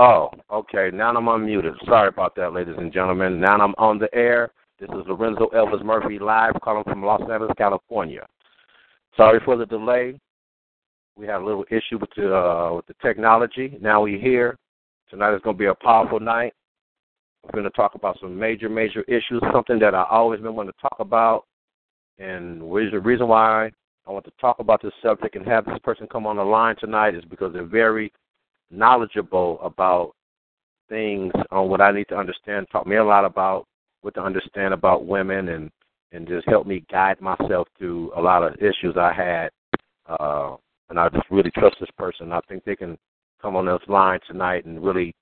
Oh, okay. Now I'm unmuted. Sorry about that, ladies and gentlemen. Now I'm on the air. This is Lorenzo Elvis Murphy live calling from Los Angeles, California. Sorry for the delay. We had a little issue with the uh, with the technology. Now we're here. Tonight is going to be a powerful night. We're going to talk about some major, major issues. Something that I always been wanting to talk about, and the reason why I want to talk about this subject and have this person come on the line tonight is because they're very knowledgeable about things on what I need to understand, taught me a lot about what to understand about women and and just helped me guide myself through a lot of issues I had. Uh and I just really trust this person. I think they can come on this line tonight and really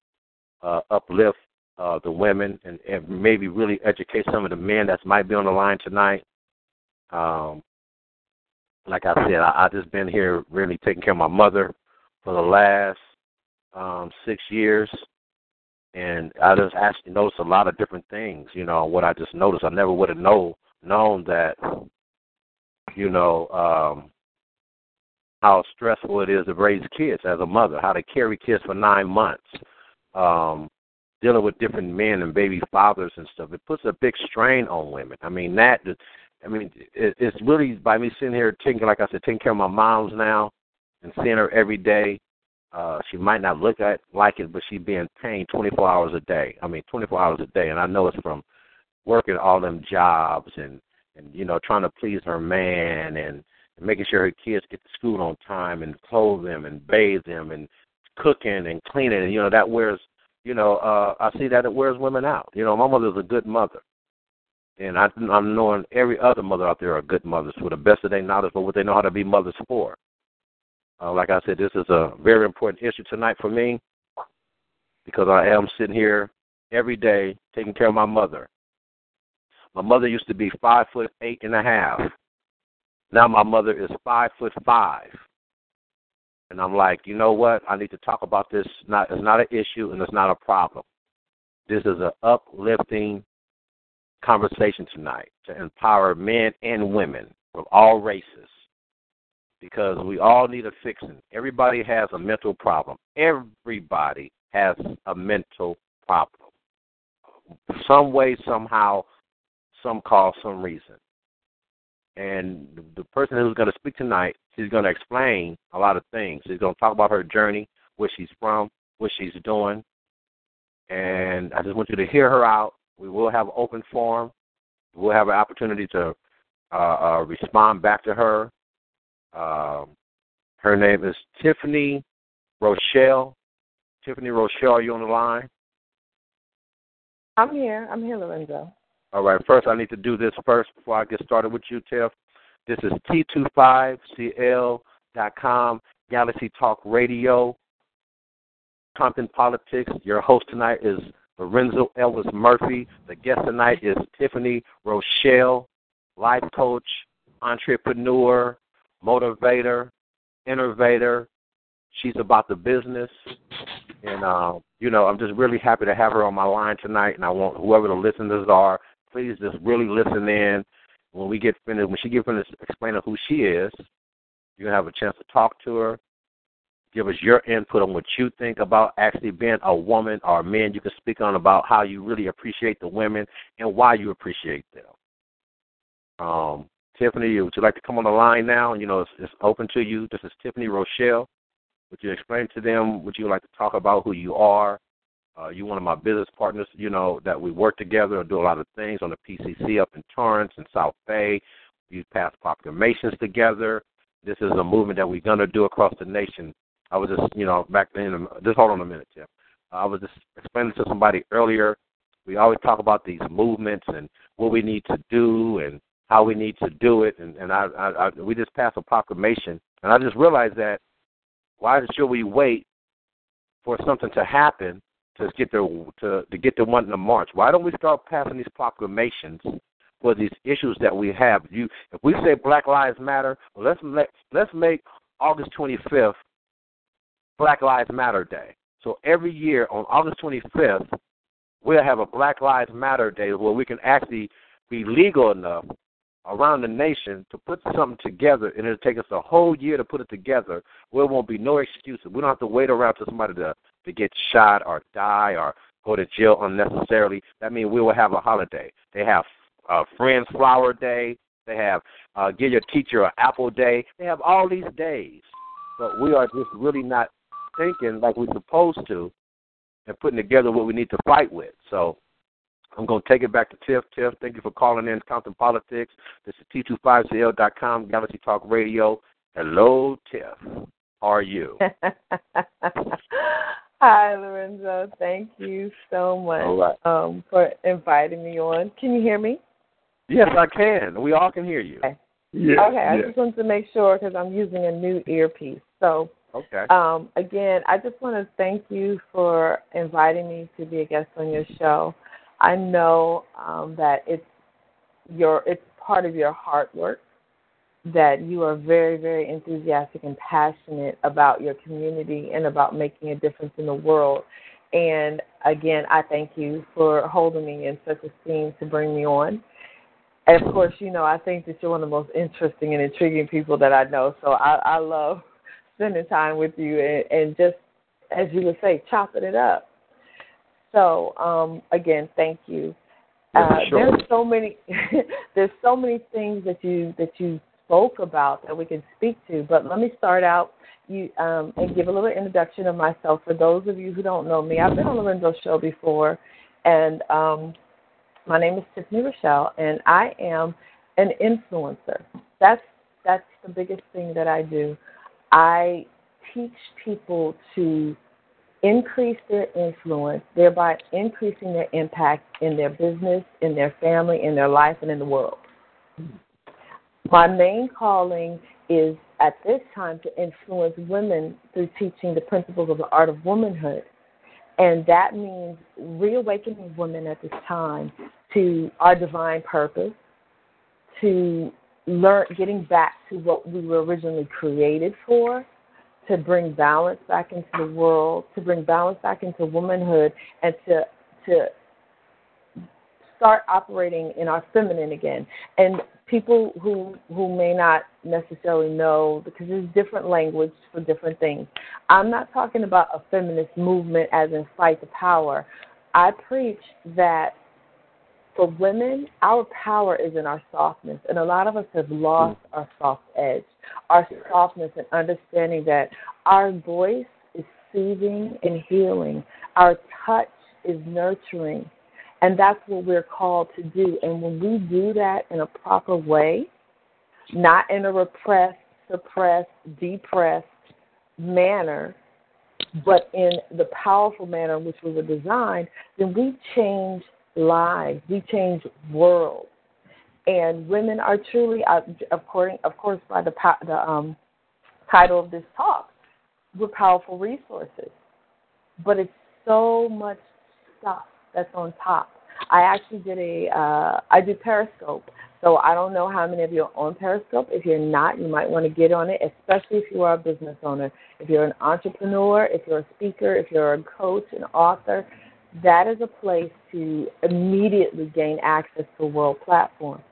uh uplift uh the women and, and maybe really educate some of the men that might be on the line tonight. Um like I said, I, I just been here really taking care of my mother for the last um, six years, and I just actually noticed a lot of different things. You know, what I just noticed, I never would have know known that. You know, um, how stressful it is to raise kids as a mother, how to carry kids for nine months, um, dealing with different men and baby fathers and stuff. It puts a big strain on women. I mean that. I mean, it, it's really by me sitting here taking, like I said, taking care of my moms now and seeing her every day uh, she might not look at like it, but she be in pain 24 hours a day. I mean, 24 hours a day, and I know it's from working all them jobs and and you know trying to please her man and, and making sure her kids get to school on time and clothe them and bathe them and cooking and cleaning and you know that wears you know uh I see that it wears women out. You know, my mother's a good mother. And I, I'm knowing every other mother out there are good mothers for the best of their knowledge, but what they know how to be mothers for. Uh, like I said, this is a very important issue tonight for me because I am sitting here every day taking care of my mother. My mother used to be five foot eight and a half. Now my mother is five foot five. And I'm like, you know what? I need to talk about this. Not it's not an issue and it's not a problem. This is an uplifting conversation tonight to empower men and women of all races because we all need a fixing. Everybody has a mental problem. Everybody has a mental problem. Some way, somehow, some cause, some reason. And the person who's going to speak tonight, she's going to explain a lot of things. She's going to talk about her journey, where she's from, what she's doing. And I just want you to hear her out. We will have open forum. We'll have an opportunity to uh, uh, respond back to her um, her name is Tiffany Rochelle. Tiffany Rochelle, are you on the line? I'm here. I'm here, Lorenzo. All right. First, I need to do this first before I get started with you, Tiff. This is T25CL.com, Galaxy Talk Radio, Compton Politics. Your host tonight is Lorenzo Elvis Murphy. The guest tonight is Tiffany Rochelle, life coach, entrepreneur, motivator, innovator. She's about the business, and uh, you know, I'm just really happy to have her on my line tonight. And I want whoever the listeners are, please just really listen in. When we get finished, when she get finished explaining who she is, you have a chance to talk to her. Give us your input on what you think about actually being a woman or a man. You can speak on about how you really appreciate the women and why you appreciate them. Um, Tiffany, would you like to come on the line now? You know, it's, it's open to you. This is Tiffany Rochelle. Would you explain to them? Would you like to talk about who you are? Uh, you're one of my business partners, you know, that we work together and do a lot of things on the PCC up in Torrance and South Bay. We pass proclamations together. This is a movement that we're going to do across the nation. I was just, you know, back then, just hold on a minute, Tim. I was just explaining to somebody earlier. We always talk about these movements and what we need to do and how we need to do it. And, and I, I, I, we just passed a proclamation. And I just realized that why should we wait for something to happen to get the to to get the one in the march? Why don't we start passing these proclamations for these issues that we have? You, if we say Black Lives Matter, let's let let's make August 25th Black Lives Matter Day. So every year on August 25th, we'll have a Black Lives Matter Day where we can actually be legal enough around the nation to put something together, and it'll take us a whole year to put it together. Where there won't be no excuses. We don't have to wait around for somebody to to get shot or die or go to jail unnecessarily. That means we will have a holiday. They have uh, Friends Flower Day. They have uh, Give Your Teacher an Apple Day. They have all these days, but we are just really not thinking like we're supposed to and putting together what we need to fight with. So I'm going to take it back to Tiff. Tiff, thank you for calling in Compton Politics. This is T25CL.com, Galaxy Talk Radio. Hello, Tiff. How are you? Hi, Lorenzo. Thank you so much right. um, for inviting me on. Can you hear me? Yes, I can. We all can hear you. Okay. Yes, okay, I just wanted to make sure because I'm using a new earpiece. So, Okay. um, again, I just want to thank you for inviting me to be a guest on your show. I know um, that it's your it's part of your hard work that you are very very enthusiastic and passionate about your community and about making a difference in the world. And again, I thank you for holding me in such esteem to bring me on. And of course, you know I think that you're one of the most interesting and intriguing people that I know. So I, I love spending time with you and, and just as you would say, chopping it up. So um, again, thank you. Yeah, Uh, sure. There's so many there's so many things that you that you spoke about that we can speak to. But let me start out you um, and give a little introduction of myself for those of you who don't know me. I've been on Lorenzo's show before, and um, my name is Tiffany Rochelle, and I am an influencer. That's that's the biggest thing that I do. I teach people to increase their influence, thereby increasing their impact in their business, in their family, in their life, and in the world. My main calling is at this time to influence women through teaching the principles of the art of womanhood. And that means reawakening women at this time to our divine purpose, to learn getting back to what we were originally created for, to bring balance back into the world, to bring balance back into womanhood, and to to start operating in our feminine again. And people who who may not necessarily know because there's different language for different things. I'm not talking about a feminist movement as in fight the power. I preach that for women, our power is in our softness, and a lot of us have lost our soft edge, our softness, and understanding that our voice is soothing and healing, our touch is nurturing, and that's what we're called to do. And when we do that in a proper way, not in a repressed, suppressed, depressed manner, but in the powerful manner in which we were designed, then we change lives, we change worlds. And women are truly, uh, according, of course, by the, the um, title of this talk, we're powerful resources. But it's so much stuff that's on top. I actually did a, uh, I do Periscope. So I don't know how many of you are on Periscope. If you're not, you might want to get on it, especially if you are a business owner. If you're an entrepreneur, if you're a speaker, if you're a coach, an author, that is a place to immediately gain access to a world platform.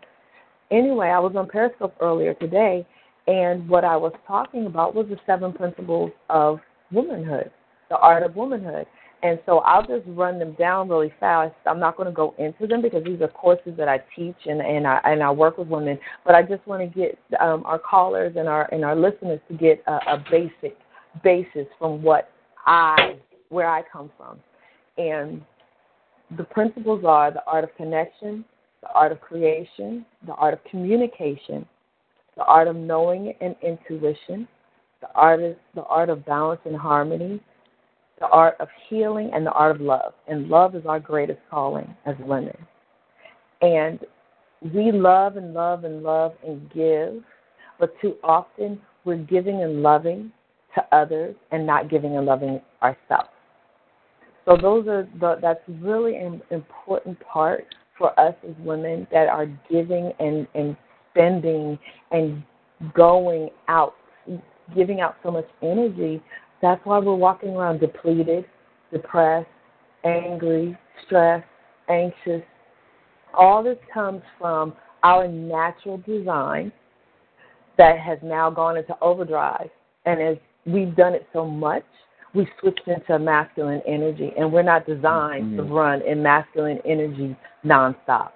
Anyway, I was on Periscope earlier today, and what I was talking about was the seven principles of womanhood, the art of womanhood. And so I'll just run them down really fast. I'm not going to go into them because these are courses that I teach and and I and I work with women. But I just want to get um, our callers and our and our listeners to get a, a basic basis from what I where I come from. And the principles are the art of connection, the art of creation, the art of communication, the art of knowing and intuition, the art of, the art of balance and harmony, the art of healing, and the art of love. And love is our greatest calling as women. And we love and love and love and give, but too often we're giving and loving to others and not giving and loving ourselves. So those are the, that's really an important part for us as women that are giving and, and spending and going out, giving out so much energy. That's why we're walking around depleted, depressed, angry, stressed, anxious. All this comes from our natural design that has now gone into overdrive. And as we've done it so much, we switched into masculine energy, and we're not designed mm-hmm. to run in masculine energy nonstop.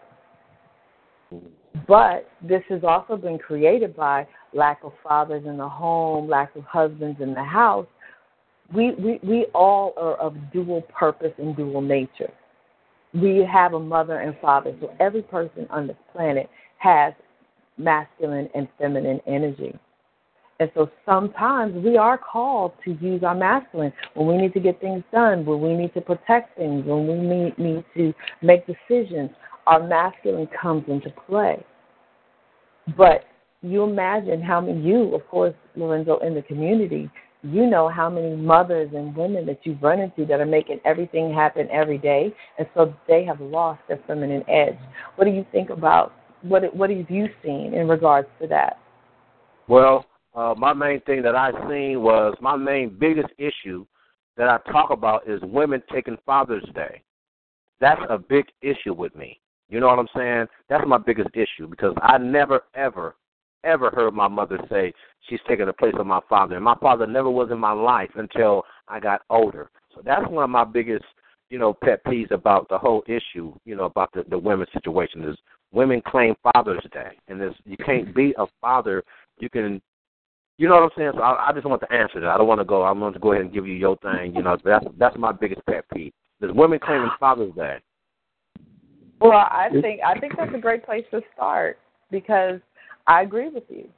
But this has also been created by lack of fathers in the home, lack of husbands in the house. We, we, we all are of dual purpose and dual nature. We have a mother and father, so every person on this planet has masculine and feminine energy. And so sometimes we are called to use our masculine when we need to get things done, when we need to protect things, when we need, need to make decisions. Our masculine comes into play. But you imagine how many, you, of course, Lorenzo, in the community, you know how many mothers and women that you've run into that are making everything happen every day, and so they have lost their feminine edge. What do you think about what? What have you seen in regards to that? Well, uh, my main thing that I seen was my main biggest issue that I talk about is women taking Father's Day. That's a big issue with me. You know what I'm saying? That's my biggest issue because I never, ever, ever heard my mother say she's taking the place of my father. And my father never was in my life until I got older. So that's one of my biggest, you know, pet peeves about the whole issue, you know, about the, the women's situation is women claim Father's Day. And this you can't be a father. You can you know what I'm saying? So I, I just want to answer that. I don't want to go. I want to go ahead and give you your thing. You know, that's that's my biggest pet peeve. There's women claiming Father's Day. Well, I think I think that's a great place to start because I agree with you,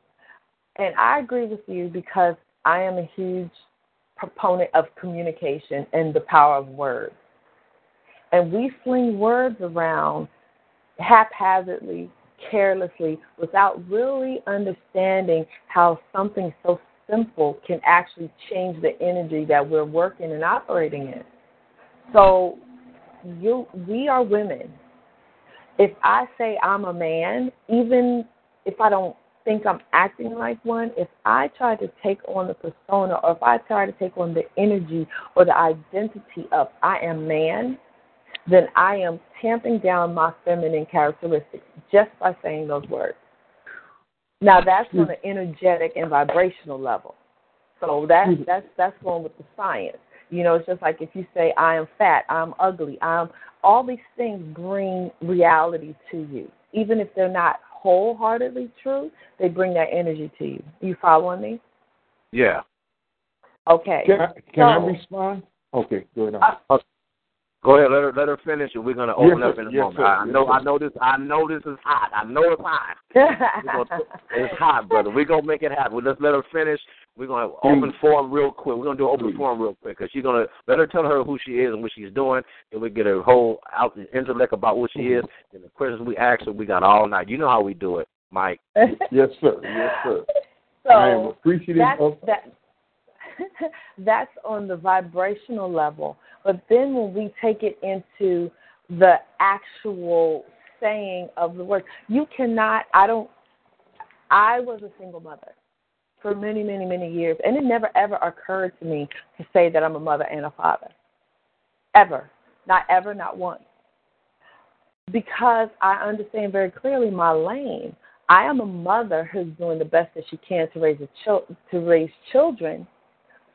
and I agree with you because I am a huge proponent of communication and the power of words, and we fling words around haphazardly carelessly without really understanding how something so simple can actually change the energy that we're working and operating in. So you we are women. If I say I'm a man, even if I don't think I'm acting like one, if I try to take on the persona or if I try to take on the energy or the identity of I am man, then I am tamping down my feminine characteristics just by saying those words. Now that's on an energetic and vibrational level. So that's mm-hmm. that's that's going with the science. You know, it's just like if you say I am fat, I'm ugly, I'm all these things bring reality to you. Even if they're not wholeheartedly true, they bring that energy to you. You following me? Yeah. Okay. Can I, can so, I respond? Okay, go ahead. Uh, Go ahead, let her let her finish, and we're gonna open yes, up in a yes, moment. Sir, I yes, know, sir. I know this, I know this is hot. I know it's hot. gonna, it's hot, brother. We're gonna make it happen. Let's let her finish. We're gonna open forum real quick. We're gonna do open forum real quick because she's gonna let her tell her who she is and what she's doing, and we get a whole out intellect about what she is. Mm-hmm. And the questions we ask her, we got all night. You know how we do it, Mike. yes, sir. Yes, sir. So I am appreciative that's, of that. that's on the vibrational level. But then when we take it into the actual saying of the word, you cannot, I don't, I was a single mother for many, many, many years, and it never ever occurred to me to say that I'm a mother and a father. Ever. Not ever, not once. Because I understand very clearly my lane. I am a mother who's doing the best that she can to raise a chil- to raise children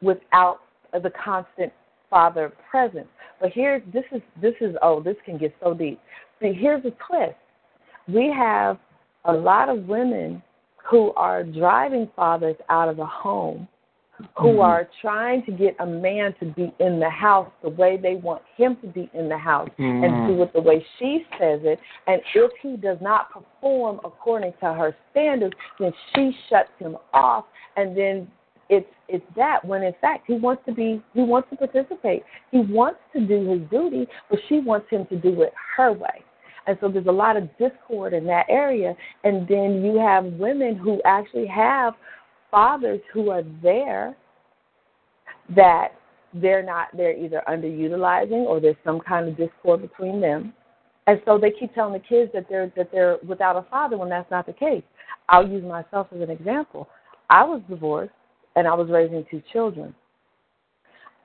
without the constant father presence. But here's this is this is oh this can get so deep. See, here's the twist. We have a lot of women who are driving fathers out of the home who Mhm. are trying to get a man to be in the house the way they want him to be in the house and Mhm. do it the way she says it. And if he does not perform according to her standards, then she shuts him off and then it's it's that when in fact he wants to be he wants to participate. He wants to do his duty, but she wants him to do it her way. And so there's a lot of discord in that area. And then you have women who actually have fathers who are there that they're not they're either underutilizing or there's some kind of discord between them. And so they keep telling the kids that they're that they're without a father when that's not the case. I'll use myself as an example. I was divorced and I was raising two children.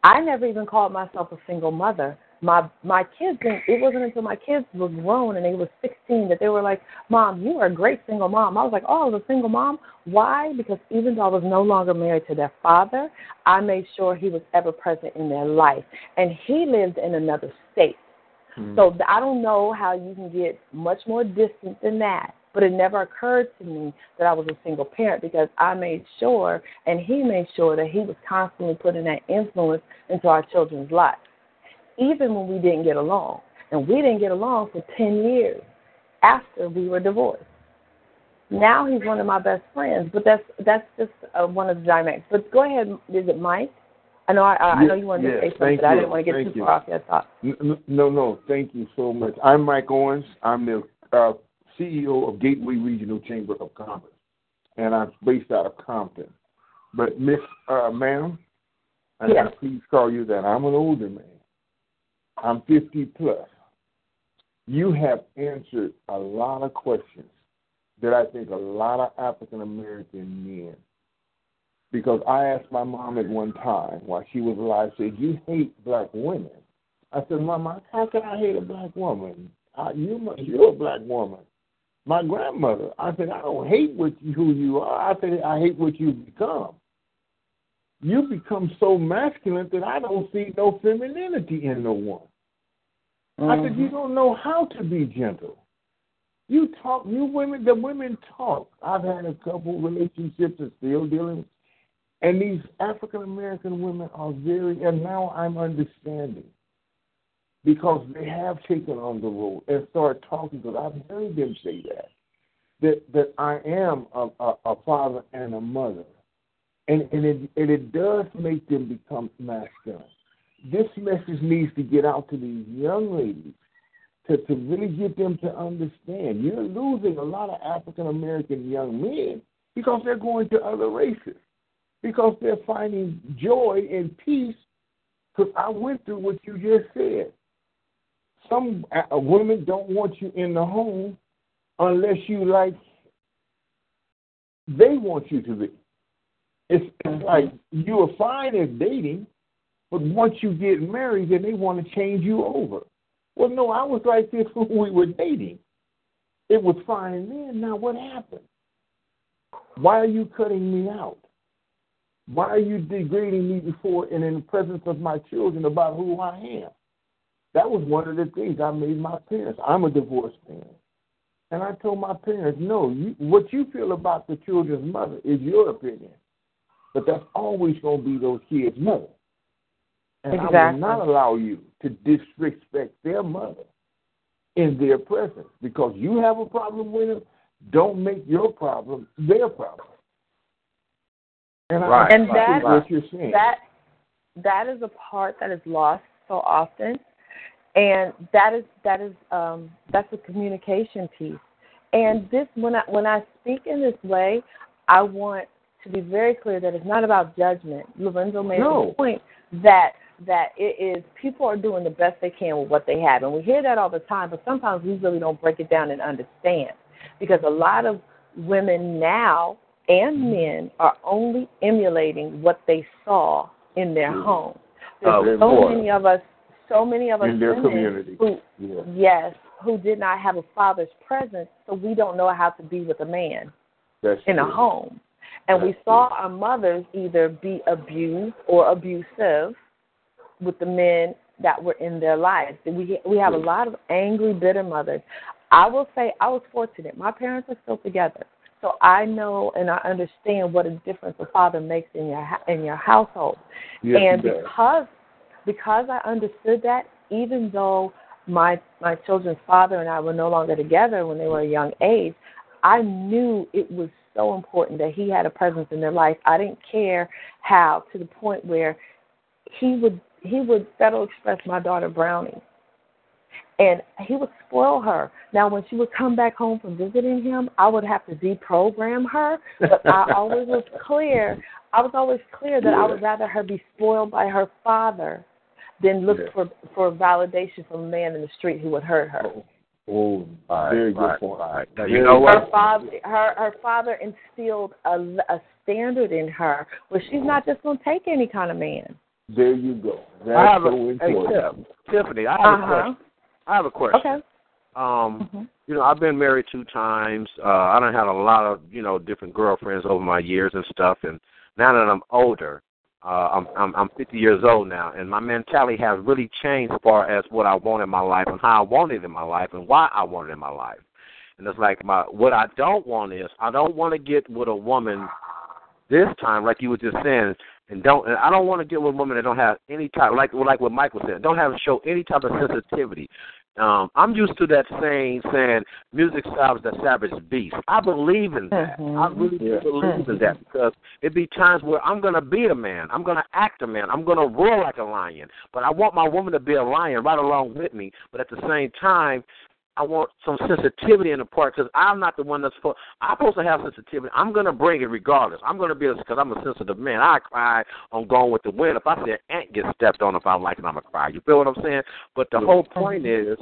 I never even called myself a single mother. My my kids didn't, it wasn't until my kids were grown and they were 16 that they were like, "Mom, you are a great single mom." I was like, "Oh, I was a single mom." Why? Because even though I was no longer married to their father, I made sure he was ever present in their life, and he lived in another state. Hmm. So I don't know how you can get much more distant than that. But it never occurred to me that I was a single parent because I made sure and he made sure that he was constantly putting that influence into our children's lives. Even when we didn't get along. And we didn't get along for 10 years after we were divorced. Now he's one of my best friends, but that's that's just uh, one of the dynamics. But go ahead, is it Mike? I know I, I know you wanted Yes, to say something, but I didn't want to get thank too you. far off your thought. No, no, thank you so much. I'm Mike Owens. I'm the uh, CEO of Gateway Regional Chamber of Commerce, and I'm based out of Compton. But Miss uh, Ma'am, and Yes. I please call you that. I'm an older man. I'm 50 plus. You have answered a lot of questions that I think a lot of African American men because I asked my mom at one time while she was alive, said, You hate black women. I said, Mama, how can I hate a black woman? I, you must, you're a black woman. My grandmother, I said, I don't hate what you, who you are. I said, I hate what you've become. You become so masculine that I don't see no femininity in no one. I said, You mm-hmm. don't know how to be gentle. You talk, you women, the women talk. I've had a couple relationships and still dealing and these African American women are very, and now I'm understanding because they have taken on the role and start talking. Because I've heard them say that that that I am a, a, a father and a mother, and and it and it does make them become masculine. This message needs to get out to these young ladies to to really get them to understand. You're losing a lot of African American young men because they're going to other races because they're finding joy and peace. Because I went through what you just said. Some uh, women don't want you in the home unless you like. They want you to be. It's, it's like you are fine as dating, but once you get married, then they want to change you over. Well, no, I was like this when we were dating. It was fine then. Now what happened? Why are you cutting me out? Why are you degrading me before and in the presence of my children about who I am? That was one of the things I made my parents. I'm a divorced parent. And I told my parents, no, you, what you feel about the children's mother is your opinion. But that's always going to be those kids' mother. And I will not allow you to disrespect their mother in their presence. Because you have a problem with them, don't make your problem their problem. And Right, I And appreciate that- what you're saying. that that is a part that is lost so often and that is that is um that's a communication piece and this when i when i speak in this way i want to be very clear that it's not about judgment lorenzo made No. the point that that it is people are doing the best they can with what they have and we hear that all the time but sometimes we really don't break it down and understand because a lot of women now and men are only emulating what they saw in their Mhm. home. Oh, There's so many of us, so many of us In their community. who, Yeah. yes, who did not have a father's presence, so we don't know how to be with a man That's in a home. And That's we saw true. Our mothers either be abused or abusive with the men that were in their lives. We we have a lot of angry, bitter mothers. I will say I was fortunate. My parents are still together, so I know and I understand what a difference a father makes in your in your household. Yes, and because because I understood that, even though my my children's father and I were no longer together when they were a young age, I knew it was so important that he had a presence in their life. I didn't care how to the point where he would he would Federal Express my daughter Brownie. And he would spoil her. Now, when she would come back home from visiting him, I would have to deprogram her. But I always was clear. I was always clear that I would rather her be spoiled by her father than look Yeah. for for validation from a man in the street who would hurt her. Oh, Right, very good right, point. right. Now, Very you know good what? her father her her father instilled a, a standard in her where she's not just going to take any kind of man. There you go. That's I have a, so hey, important. Tiff, Tiffany, I have Uh a huh. question. I have a question. Okay. Um, Mhm. you know, I've been married two times. Uh, I done had a lot of, you know, different girlfriends over my years and stuff. And now that I'm older, uh, I'm I'm I'm 50 years old now, and my mentality has really changed as far as what I want in my life and how I want it in my life and why I want it in my life. And it's like my what I don't want is I don't want to get with a woman this time, like you were just saying, and don't. And I don't want to get with a woman that don't have any type, like like what Michael said, don't have show any type of sensitivity. Um, I'm used to that saying, saying music salves the savage beast. I believe in that. I Mhm. really do Yeah. believe in that because it be times where I'm gonna be a man, I'm gonna act a man, I'm gonna roar like a lion. But I want my woman to be a lion right along with me. But at the same time, I want some sensitivity in the part because I'm not the one that's supposed. I'm supposed to have sensitivity. I'm gonna bring it regardless. I'm gonna be because I'm a sensitive man. I cry on Gone with the Wind. If I see an ant get stepped on, if I like it, I'm gonna cry. You feel what I'm saying? But the whole point is,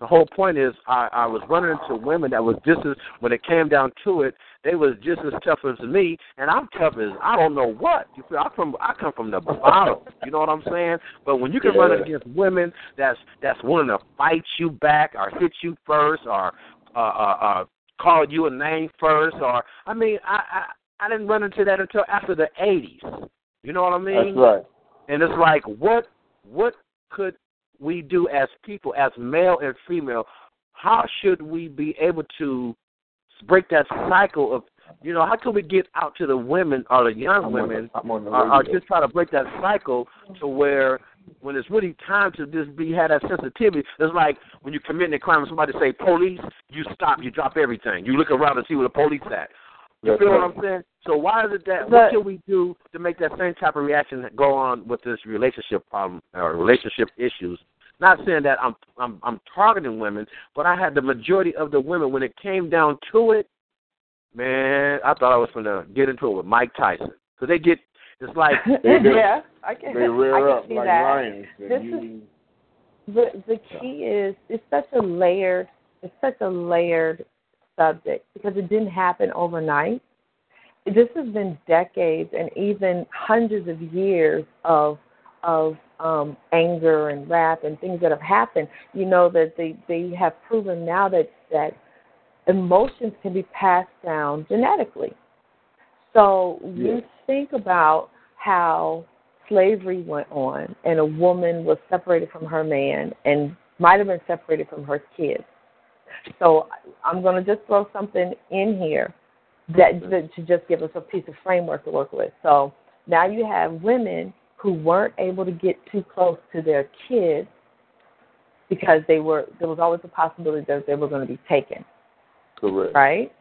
the whole point is, I, I was running into women that was just as when it came down to it, they was just as tough as me, and I'm tough as I don't know what. You feel? I from I come from the bottom. You know what I'm saying? But when you can run against women that's that's willing to fight you back or hit you first or uh, uh, uh, call you a name first, or I mean, I, I I didn't run into that until after the '80s. You know what I mean? That's right. And it's like, what what could we do as people, as male and female? How should we be able to break that cycle of, you know, how can we get out to the women or the young I'm women, the- on the or, or just try to break that cycle to where when it's really time to just be have that sensitivity, it's like when you commit a crime and somebody say police, you stop, you drop everything. You look around and see where the police at. You That's feel right. what I'm saying? So why is it that But- what can we do to make that same type of reaction go on with this relationship problem or relationship issues? Not saying that I'm I'm I'm targeting women, but I had the majority of the women when it came down to it, man, I thought I was gonna get into it with Mike Tyson because they get it's like They do. yeah, I can. They rear I can up see like that. lions. This you, The the key is it's such a layered it's such a layered subject because it didn't happen overnight. This has been decades and even hundreds of years of of um, anger and wrath and things that have happened. You know that they they have proven now that that emotions can be passed down genetically. So you Yes. think about how slavery went on and a woman was separated from her man and might have been separated from her kids. So I'm going to just throw something in here that, that to just give us a piece of framework to work with. So now you have women who weren't able to get too close to their kids because they were there was always a possibility that they were going to be taken, correct. right?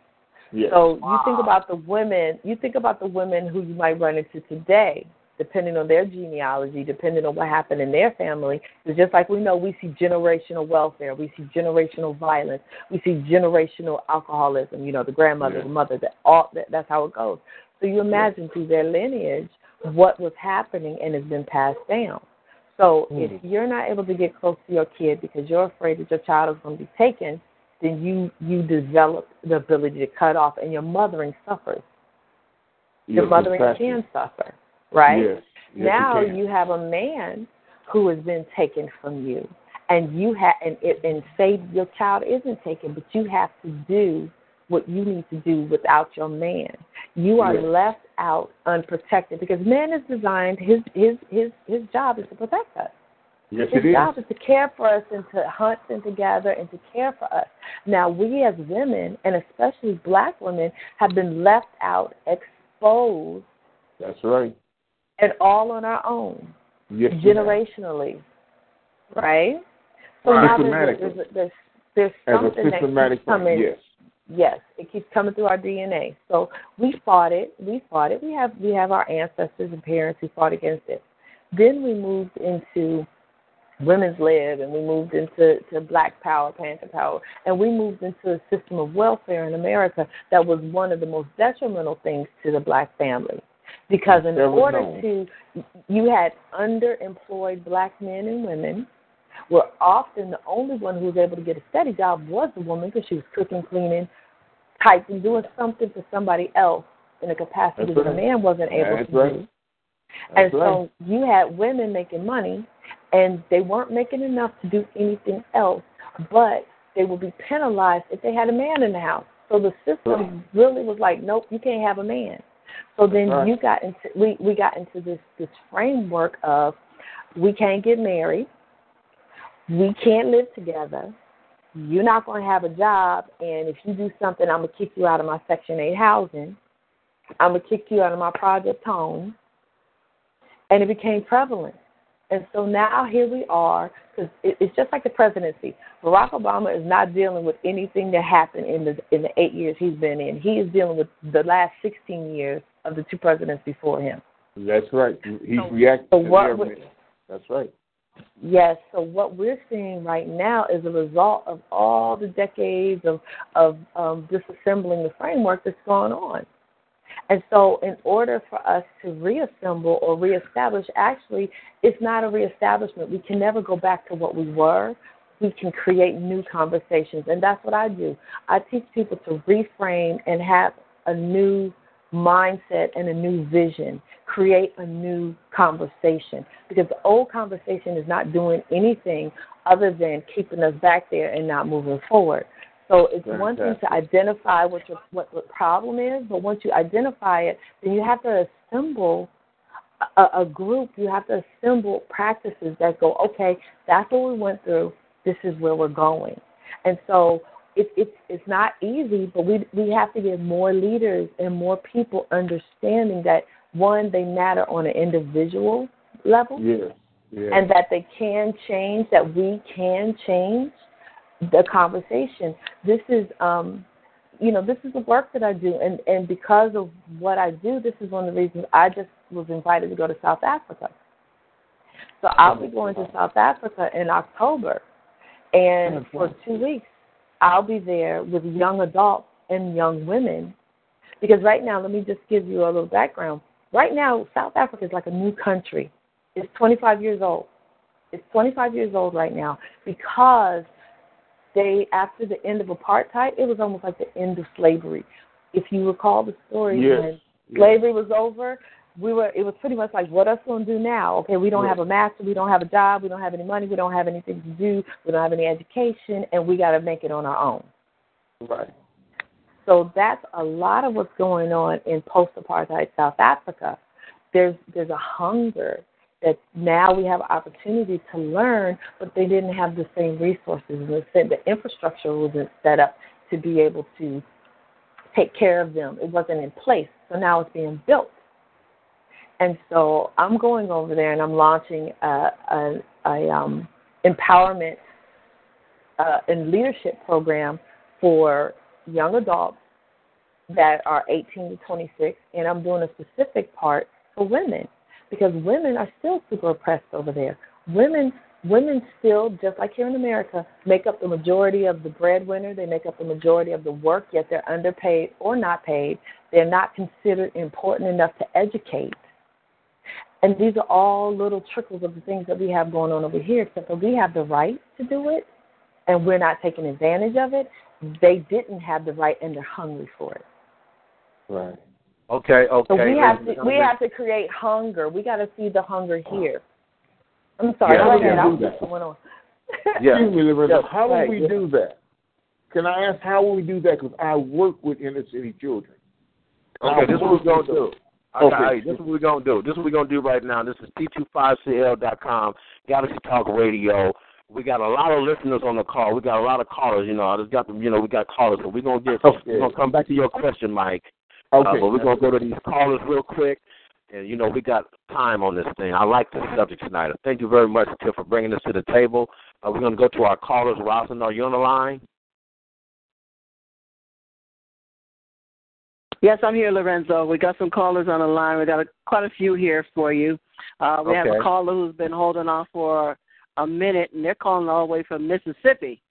Yes. So you think about the women, you think about the women who you might run into today, depending on their genealogy, depending on what happened in their family. It's just like we know we see generational welfare, we see generational violence, we see generational alcoholism. You know, the grandmother, Yeah. the mother, that all that, that's how it goes. So you imagine through their lineage what was happening and has been passed down. So Mm. if you're not able to get close to your kid because you're afraid that your child is going to be taken, then you you develop the ability to cut off, and your mothering suffers. Your Yes, mothering can suffer, right? Yes. Yes, now you have a man who has been taken from you, and you have and it, and say your child isn't taken, but you have to do what you need to do without your man. You are Yes. left out unprotected because man is designed his his his his job is to protect us. Yes, His it is. job is to care for us and to hunt and to gather and to care for us. Now, we as women, and especially black women, have been left out, exposed, That's right. And all on our own, Yes, generationally. Right? So now there's, there's, there's, there's something that keeps coming. yes. Yes, it keeps coming through our DNA. So we fought it. We fought it. We have we have our ancestors and parents who fought against it. Then we moved into women's lib and we moved into to black power, panther power, and we moved into a system of welfare in America that was one of the most detrimental things to the black family. Because in order known. to you had underemployed black men and women Were often the only one who was able to get a steady job was the woman because she was cooking, cleaning, typing, doing something for somebody else in a capacity That's that a right. man wasn't able That's to right. do. That's and so you had women making money, and they weren't making enough to do anything else, but they would be penalized if they had a man in the house. So the system really was like, nope, you can't have a man. So then right. you got into we we got into this this framework of we can't get married, we can't live together. You're not going to have a job, and if you do something, I'm gonna kick you out of my Section Eight housing. I'm gonna kick you out of my project home and it became prevalent. And so now here we are, because it's just like the presidency. Barack Obama is not dealing with anything that happened in the in the eight years he's been in. He is dealing with the last 16 years of the two presidents before him. That's right. He's So- reacting so to what would- That's right. Yes. So what we're seeing right now is a result of all the decades of of um, disassembling the framework that's gone on. And so, in order for us to reassemble or reestablish, actually, it's not a reestablishment. We can never go back to what we were. We can create new conversations, and that's what I do. I teach people to reframe and have a new mindset and a new vision. Create a new conversation because the old conversation is not doing anything other than keeping us back there and not moving forward. So it's one thing to identify what your what the problem is, but once you identify it, then you have to assemble a, a group. You have to assemble practices that go, okay, that's what we went through. This is where we're going. And so it, it's it's not easy, but we we have to get more leaders and more people understanding that one they matter on an individual level Yes. Yes. and that they can change, that we can change the conversation. This is, um, you know, this is the work that I do, and and because of what I do, this is one of the reasons I just was invited to go to South Africa. So I'll be going to South Africa in October, and for two weeks, I'll be there with young adults and young women. Because right now, let me just give you a little background. Right now, South Africa is like a new country. It's 25 years old. It's 25 years old right now because they, after the end of apartheid, it was almost like the end of slavery. If you recall the story, Yes. when Yes. slavery was over, we were. It was pretty much like, what us going to do now? Okay, we don't have a master, we don't have a job, we don't have any money, we don't have anything to do, we don't have any education, and we got to make it on our own. Right. So that's a lot of what's going on in post-apartheid South Africa. There's there's a hunger that now we have opportunity to learn, but they didn't have the same resources and the, same- the infrastructure wasn't set up to be able to take care of them. It wasn't in place, so now it's being built. And so I'm going over there and I'm launching a, a, a um, empowerment uh, and leadership program for young adults that are 18 to 26, and I'm doing a specific part for women because women are still super oppressed over there. Women, women still, just like here in America, make up the majority of the breadwinner. They make up the majority of the work, yet they're underpaid or not paid. They're not considered important enough to educate. And these are all little trickles of the things that we have going on over here, except that we have the right to do it, and we're not taking advantage of it. They didn't have the right, and they're hungry for it. Right. Okay, okay. So we have to we have to create hunger. We got to feed the hunger oh. here. I'm sorry. Yeah, go how do we I'll do that? going on. Yeah. Excuse me, Lorenzo. Yeah, How do we yeah. do that? Can I ask how will we do that? Because I work with inner city children. Okay, this is what we're going to do. Okay, this is what we're gonna do. This is what we're gonna do right now. This is T25CL.com, Galaxy Talk Radio. We got a lot of listeners on the call. We got a lot of callers. You know, I just got them. You know, we got callers. So we're gonna get. Okay. We're gonna come back to your question, Mike. Okay. Uh, but we're gonna go to these callers real quick. And you know, we got time on this thing. I like this subject tonight. Thank you very much, Tiff, for bringing this to the table. Uh, we're gonna go to our callers. Rosalind, are you on the line? Yes, I'm here, Lorenzo. We got some callers on the line. We got a, quite a few here for you. Uh, we have a caller who's been holding on for a minute, and they're calling all the way from Mississippi.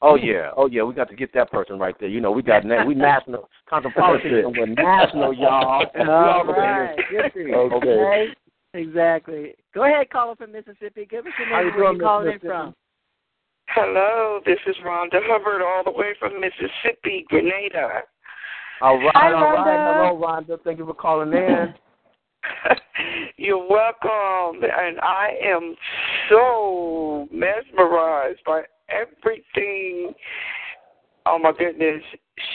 Oh yeah, oh yeah, we got to get that person right there. You know, we got na- we national cosmopolitan, we're national, y'all. We All over right. in Mississippi. Okay. Exactly. Go ahead, caller from Mississippi. Give us your How name where doing, you calling in from. Hello, this is Rhonda Hubbard, all the way from Mississippi, Grenada. All right, Hi, all right. Rhonda. Hello, Rhonda. Thank you for calling in. You're welcome, and I am so mesmerized by everything. Oh my goodness,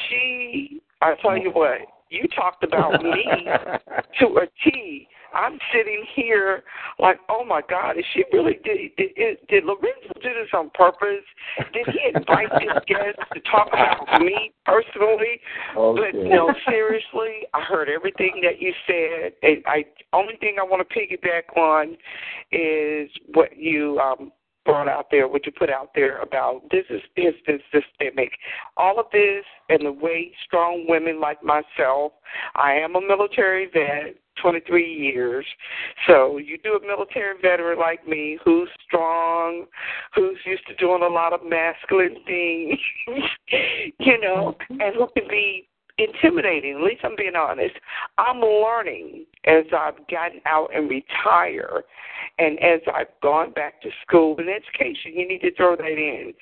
she! I tell you what, you talked about me to a T. I'm sitting here like, oh my God, is she really did did, did Lorenzo do this on purpose? Did he invite this guest to talk about me personally? But no, seriously, I heard everything that you said, and I only thing I want to piggyback on is what you um brought out there, what you put out there about this is is this systemic. All of this and the way strong women like myself, I am a military vet, 23 years. So you do a military veteran like me who's strong, who's used to doing a lot of masculine things, you know, and who can be intimidating. At least I'm being honest. I'm learning as I've gotten out and retire, and as I've gone back to school and education. You need to throw that in.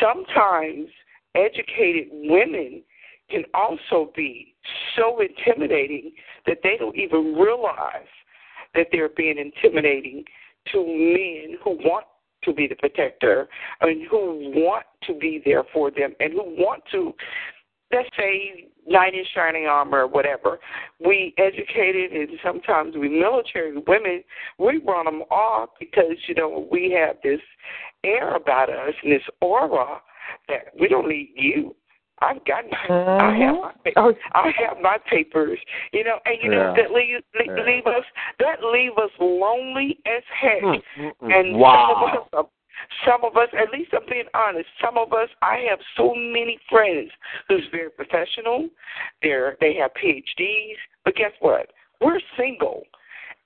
Sometimes educated women can also be so intimidating that they don't even realize that they're being intimidating to men who want to be the protector and who want to be there for them and who want to let's say knight in shining armor or whatever. We educated and sometimes we military women, we run them off because, you know, we have this air about us and this aura that we don't need you. I've got my, I have my, Oh, I have my papers, you know, and you know that leave, leave, Yeah. us that leave us lonely as heck. Mm, mm, mm. And wow. some of us, are- some of us, at least I'm being honest, some of us, I have so many friends who's very professional. They're they have PhDs, but guess what? We're single,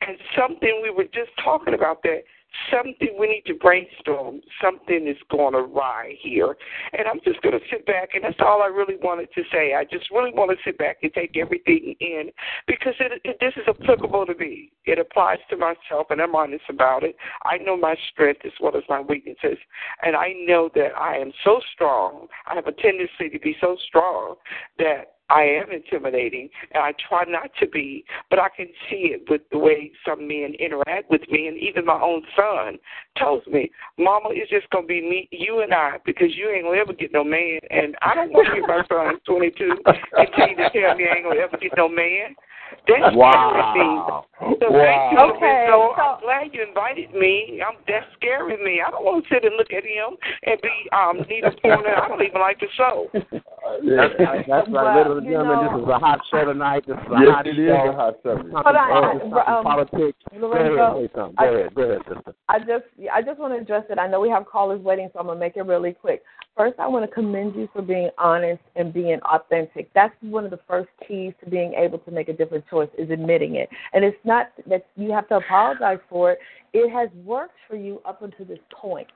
and something we were just talking about that. Something we need to brainstorm. Something is going awry here, and I'm just going to sit back, and that's all I really wanted to say. I just really want to sit back and take everything in because it, it, this is applicable to me. It applies to myself, and I'm honest about it. I know my strength as well as my weaknesses, and I know that I am so strong. I have a tendency to be so strong that I am intimidating, and I try not to be, but I can see it with the way some men interact with me, and even my own son tells me, "Mama, it's just gonna be me, you and I, because you ain't gonna ever get no man." And I don't want to hear my son, 22, continue to tell me I ain't gonna ever get no man. That's Wow. scary. So thank you, Okay, so so- I'm glad you invited me. I'm that's scaring me. I don't want to sit and look at him and be um needle pointer. I don't even like to sew. That's right, that's right, ladies and you gentlemen. know- This is a hot show tonight. This is a Yes, hot it show. is a hot subject. Hold on, Talking I- um, politics. Go ahead, say something. I- Go ahead, go ahead, sister. I just I just want to address it. I know we have callers waiting, so I'm gonna make it really quick. First, I want to commend you for being honest and being authentic. That's one of the first keys to being able to make a different choice is admitting it. And it's not that you have to apologize for it. It has worked for you up until this point.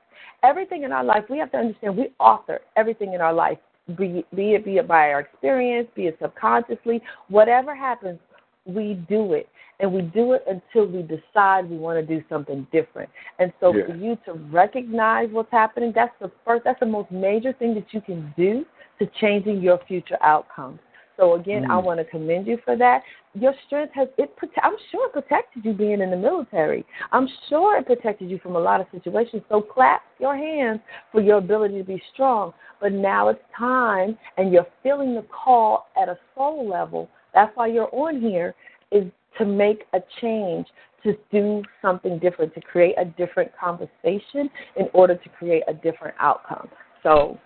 Everything in our life, we have to understand we author everything in our life, be, be it be it by our experience, be it subconsciously, whatever happens, we do it. And we do it until we decide we want to do something different. And so Yeah. for you to recognize what's happening, that's the first that's the most major thing that you can do to changing your future outcomes. So again, I Mm. want to commend you for that. Your strength has it. I'm sure it protected you being in the military. I'm sure it protected you from a lot of situations. So clap your hands for your ability to be strong. But now it's time, and you're feeling the call at a soul level. That's why you're on here. Is to make a change, to do something different, to create a different conversation in order to create a different outcome. So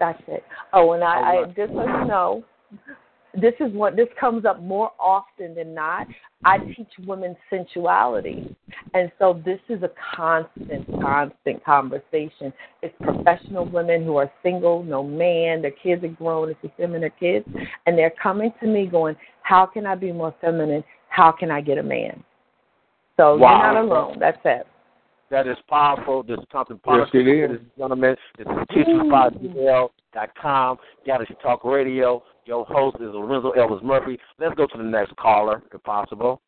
that's it. Oh, and I, I just so you know, this is what this comes up more often than not. I teach women sensuality. And so this is a constant, constant conversation. It's professional women who are single, no man, their kids are grown, it's just them and their kids. And they're coming to me going, How can I be more feminine? How can I get a man? So wow. you're not alone. That's it. That is powerful. This is something powerful. Yes, it is. Gentlemen, this is teachers5gmail.com. Galaxy Talk Radio. Your host is Lorenzo Elvis Murphy. Let's go to the next caller, if possible.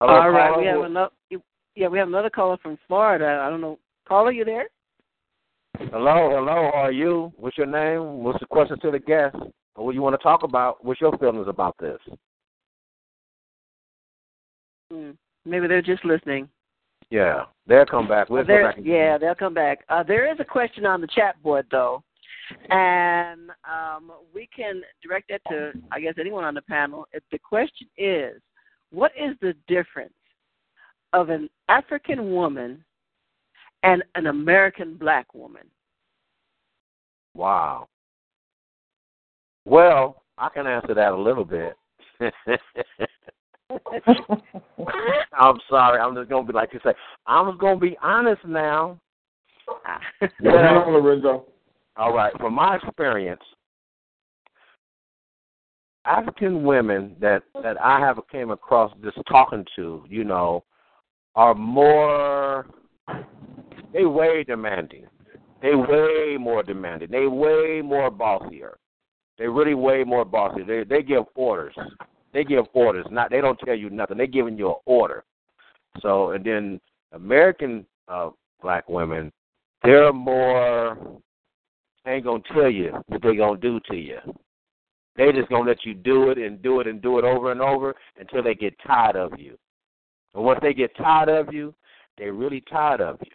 Hello, All right, caller. we have another. Yeah, we have another caller from Florida. I don't know, caller, you there? Hello, hello. How are you? What's your name? What's the question to the guest? Or what do you want to talk about? What's your feelings about this? Hmm. Maybe they're just listening. Yeah, they'll come back. We'll come back yeah, they'll come back. Uh, there is a question on the chat board though, and um, we can direct that to I guess anyone on the panel. If the question is, what is the difference of an African woman and an American black woman? Wow. Well, I can answer that a little bit. I'm sorry. I'm just gonna be like you say. I'm just gonna be honest now. well, Lorenzo. All right. From my experience, African women that that I have came across just talking to, you know, are more. They way demanding. They way more demanding. They way more bossier. They really way more bossy. They they give orders. They give orders. Not they don't tell you nothing. They're giving you an order. So and then American uh, black women, they're more they ain't gonna tell you what they gonna do to you. They just gonna let you do it and do it and do it over and over until they get tired of you. And once they get tired of you, they're really tired of you.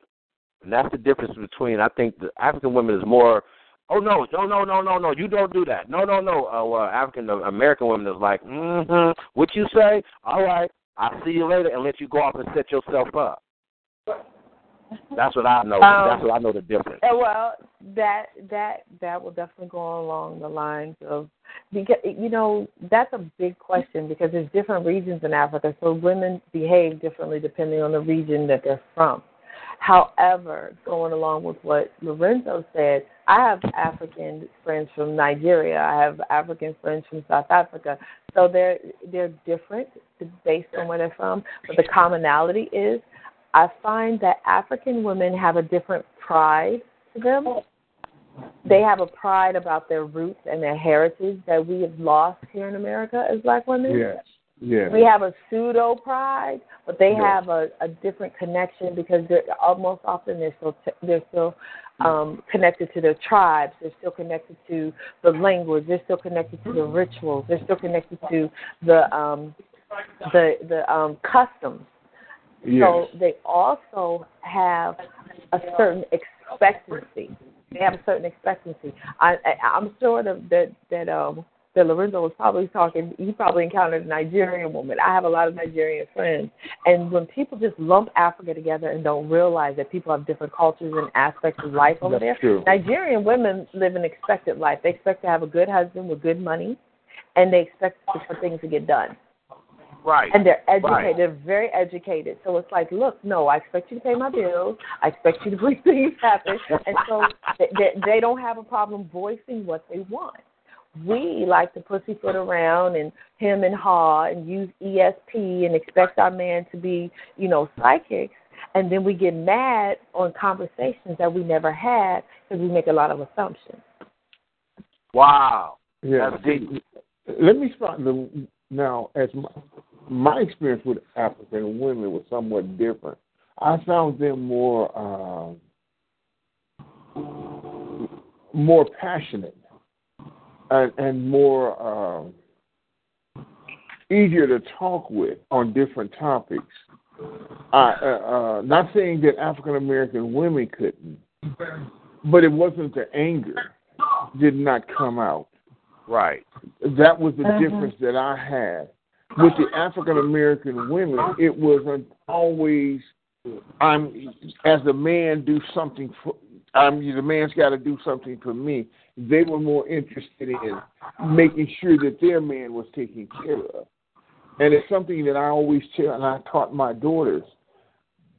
And that's the difference between I think the African women is more Oh no, no, no, no, no, no! You don't do that. No, no, no. Uh, well, African American women is like, mm-hmm. What you say? All right, I'll see you later, and let you go off and set yourself up. That's what I know. Um, That's what I know the difference. Well, that that that will definitely go along the lines of because you know that's a big question because there's different regions in Africa, so women behave differently depending on the region that they're from. However, going along with what Lorenzo said, I have African friends from Nigeria. I have African friends from South Africa. So they're they're different based on where they're from. But the commonality is I find that African women have a different pride to them. They have a pride about their roots and their heritage that we have lost here in America as black women. Yes. Yeah. We have a pseudo pride, but they have a, a different connection because they're almost often they're still they're still um, connected to their tribes. They're still connected to the language. They're still connected to the rituals. They're still connected to the um, the the um, customs. Yes. So they also have a certain expectancy. They have a certain expectancy. I, I I'm sure that that that um that Lorenzo was probably talking, he probably encountered a Nigerian woman. I have a lot of Nigerian friends. And when people just lump Africa together and don't realize that people have different cultures and aspects of life over That's there, true. Nigerian women live an expected life. They expect to have a good husband with good money, and they expect for things to get done. Right. And they're educated. Right. They're very educated. So it's like, look, no, I expect you to pay my bills. I expect you to make things happen. And so they, they don't have a problem voicing what they want we like to pussyfoot around and him and haw and use ESP and expect our man to be, you know, psychic. And then we get mad on conversations that we never had because we make a lot of assumptions. Wow. Yeah. That's. Let me start the, now. As my, my experience with African women was somewhat different. I found them more uh, more passionate and, and more um, easier to talk with on different topics. I, uh, uh, not saying that African American women couldn't, but it wasn't the anger did not come out. Right. That was the Mhm. difference that I had with the African American women. It wasn't always I'm as a man do something for. I'm the man's got to do something for me. They were more interested in making sure that their man was taken care of. And it's something that I always tell, and I taught my daughters.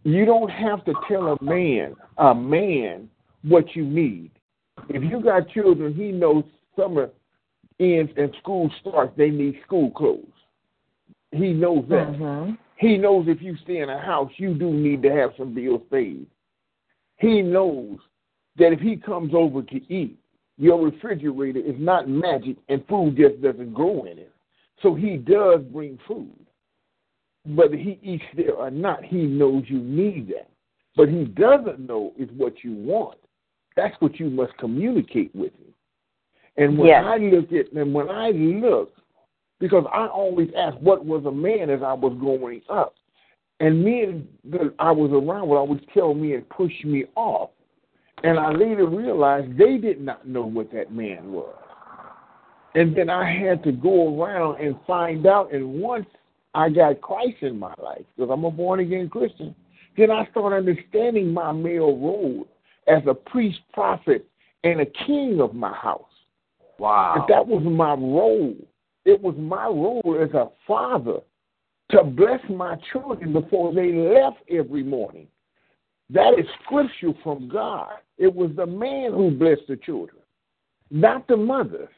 You don't have to tell a man, a man, what you need. If you got children, he knows summer ends and school starts, they need school clothes. He knows that. Mhm. He knows if you stay in a house, you do need to have some bills paid. He knows that if he comes over to eat, your refrigerator is not magic and food just doesn't grow in it. So he does bring food. Whether he eats there or not, he knows you need that. But he doesn't know is what you want. That's what you must communicate with him. And when Yes. I look at and when I look, because I always ask what was a man as I was growing up. And men that I was around would always tell me and push me off. And I later realized they did not know what that man was. And then I had to go around and find out. And once I got Christ in my life, because I'm a born again Christian, then I started understanding my male role as a priest, prophet, and a king of my house. Wow. And that was my role. It was my role as a father to bless my children before they left every morning. That is scripture from God. It was the man who blessed the children, not the mothers.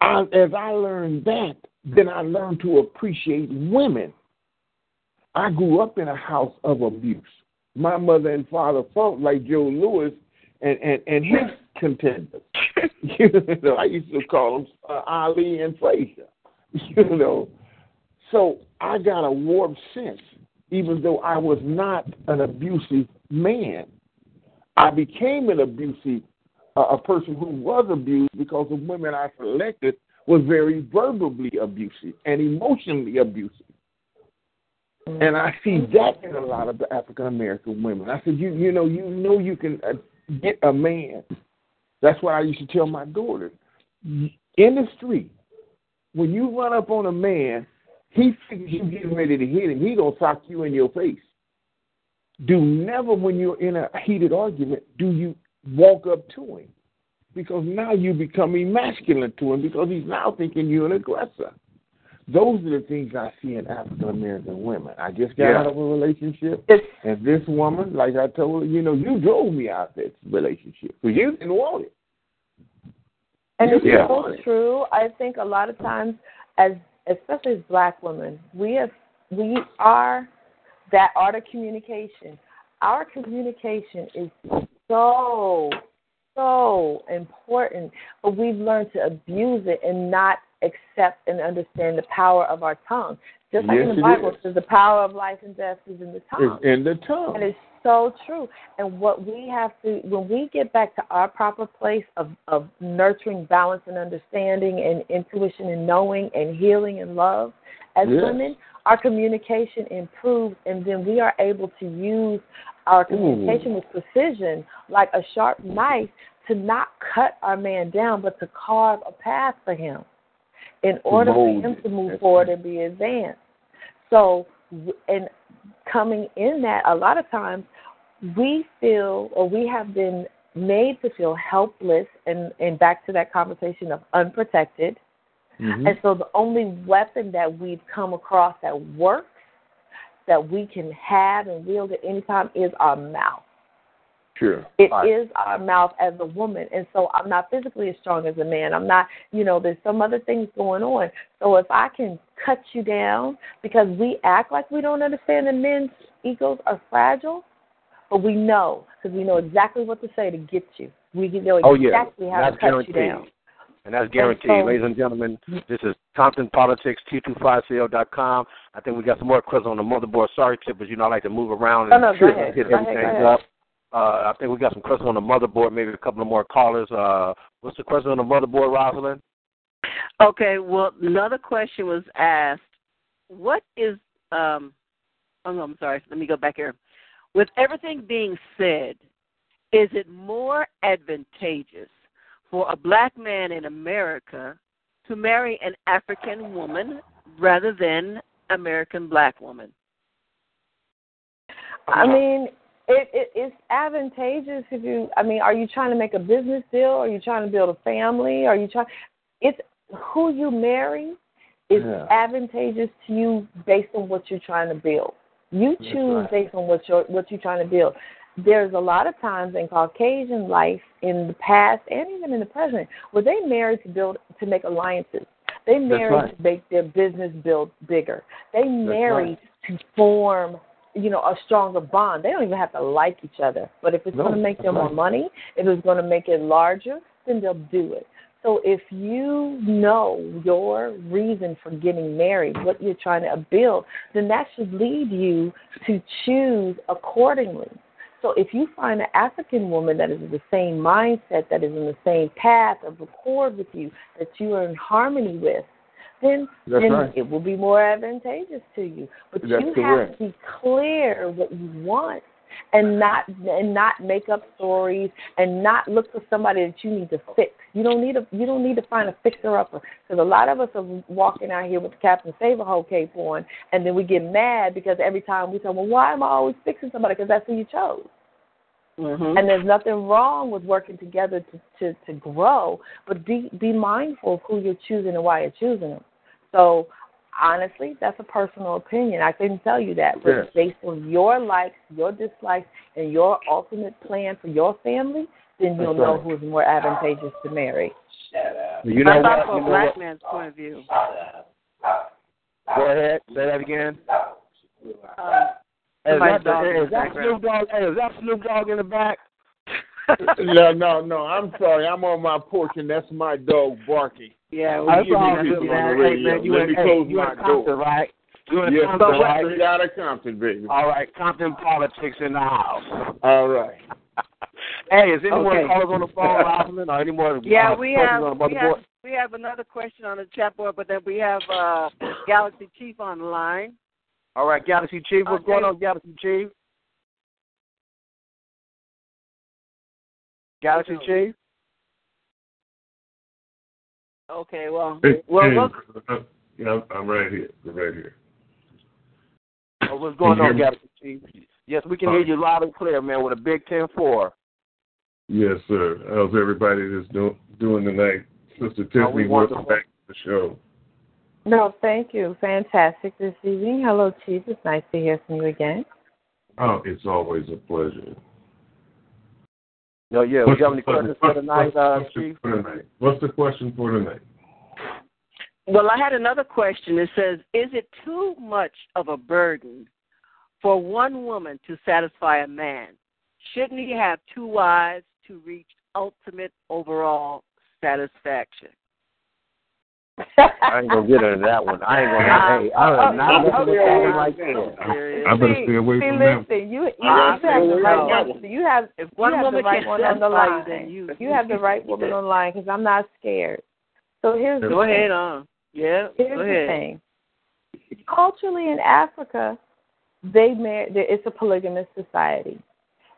I, as I learned that, then I learned to appreciate women. I grew up in a house of abuse. My mother and father fought like Joe Louis and, and, and his contenders. you know, I used to call them uh, Ali and Frazier. You know, so I got a warped sense. Even though I was not an abusive man, I became an abusive uh, a person who was abused because the women I selected was very verbally abusive and emotionally abusive. And I see that in a lot of the African American women. I said, you you know, you know, you can uh, get a man. That's what I used to tell my daughter. In the street, when you run up on a man, he thinks you getting ready to hit him. He gonna sock you in your face. Do never, when you're in a heated argument, do you walk up to him because now you become emasculine to him because he's now thinking you're an aggressor. Those are the things I see in African American women. I just got Yeah. out of a relationship, and this woman, like I told her, you know, you drove me out of this relationship because you didn't want it. And it's Yeah. so true. I think a lot of times, as especially as black women, we have we are that art of communication. Our communication is so so important, but we've learned to abuse it and not accept and understand the power of our tongue. Just like Yes, in the Bible, it says the power of life and death is in the tongue. It's in the tongue. And it's so true. And what we have to, when we get back to our proper place of, of nurturing balance and understanding and intuition and knowing and healing and love, as Yes. women, our communication improves, and then we are able to use our communication with precision, like a sharp knife, to not cut our man down, but to carve a path for him in order for him to move forward and be advanced. So, and coming in that, a lot of times we feel or we have been made to feel helpless, and, and back to that conversation of unprotected. Mhm. And so the only weapon that we've come across that works, that we can have and wield at any time, is our mouth. Sure. It is Right. our mouth as a woman. And so I'm not physically as strong as a man. I'm not, you know, there's some other things going on. So if I can cut you down because we act like we don't understand that men's egos are fragile, but we know because we know exactly what to say to get you. We know Oh yeah, exactly how that's to cut you down. And that's guaranteed. so- Ladies and gentlemen, this is Compton Politics, T25CL.com. I think we got some more questions on the motherboard. Sorry, Tip, but you know I like to move around Oh, and no, go hit ahead. hit Go ahead, everything go ahead. up. Uh, I think we got some questions on the motherboard, maybe a couple of more callers. Uh, what's the question on the motherboard, Rosalind? Okay, well, another question was asked. What is um? Oh no, I'm sorry. Let me go back here. With everything being said, is it more advantageous for a black man in America to marry an African woman rather than American black woman? I mean, it, it it's advantageous if you. I mean, are you trying to make a business deal? Are you trying to build a family? Are you trying? It's who you marry is Yeah. advantageous to you based on what you're trying to build. You choose right. based on what you're what you're trying to build. There's a lot of times in Caucasian life, in the past and even in the present, where they marry to build to make alliances. They marry right. to make their business build bigger. They marry right. to form, you know, a stronger bond. They don't even have to like each other. But if it's No, going to make them more money, if it's going to make it larger, then they'll do it. So if you know your reason for getting married, what you're trying to build, then that should lead you to choose accordingly. So if you find an African woman that is in the same mindset, that is in the same path of accord with you, that you are in harmony with, then That's then right. it will be more advantageous to you. But That's you correct. have to be clear what you want and not and not make up stories and not look for somebody that you need to fix. You don't need a you don't need to find a fixer upper because a lot of us are walking out here with the Captain Save a Hoe cape on, and then we get mad because every time we say, "Well, why am I always fixing somebody?" Because that's who you chose. Mm-hmm. And there's nothing wrong with working together to, to, to grow, but be be mindful of who you're choosing and why you're choosing them. So honestly, that's a personal opinion. I couldn't tell you that, but Yes. based on your likes, your dislikes, and your ultimate plan for your family, then you'll That's know right. who is more advantageous to marry. You know I thought from a black what? man's point of view. Go ahead. Say that again. Um, Hey, is that, dog the is that. Snoop Dogg? Hey, is that Snoop Dogg in the back? no, no, no. I'm sorry. I'm on my porch, and that's my dog barking. Yeah, I'll well, give you all this good, on man. the Hey, radio. man, you Let in, me hey, close you my in Compton, door. right? You in Yes, Compton, sir. right? Straight out of Compton, baby. All right, Compton politics in the house. All right. hey, is anyone Okay. callers on the phone, Rosalind, or any more? Yeah, uh, we have on we have motherboard? we have another question on the chat board, but then we have uh, Galaxy Chief on the line. All right, Galaxy Chief, what's Okay. going on, Galaxy Chief? Galaxy Chief? Okay, well, Hey, well, hey, look, yeah, I'm, I'm right here. I'm right here. Oh, what's going on, Galaxy Chief? Yes, we can hear you loud and clear, man, with a big 10-4. Yes, sir. How's everybody that's do, doing tonight? Sister Oh, we Tiffany, welcome wonderful. back to the show. No, thank you. Fantastic this evening. Hello, Chief. It's nice to hear from you again. Oh, it's always a pleasure. No, yeah, we got any questions for tonight, what's uh, Chief? for tonight? What's the question for tonight? well, I had another question. It says, is it too much of a burden for one woman to satisfy a man? Shouldn't he have two wives to reach ultimate overall satisfaction? I ain't gonna get into that one. I ain't gonna. hey, I am not Okay. listening to something like that. I better See- stay away see, from them. listen, you you, you have the right one. You have If one you have woman the right one on the you, line. then you You have the right woman on the line because I'm not scared. So here's the Go thing. ahead on. Yeah, Here's go the ahead. thing. Culturally in Africa, they marry. It's a polygamous society,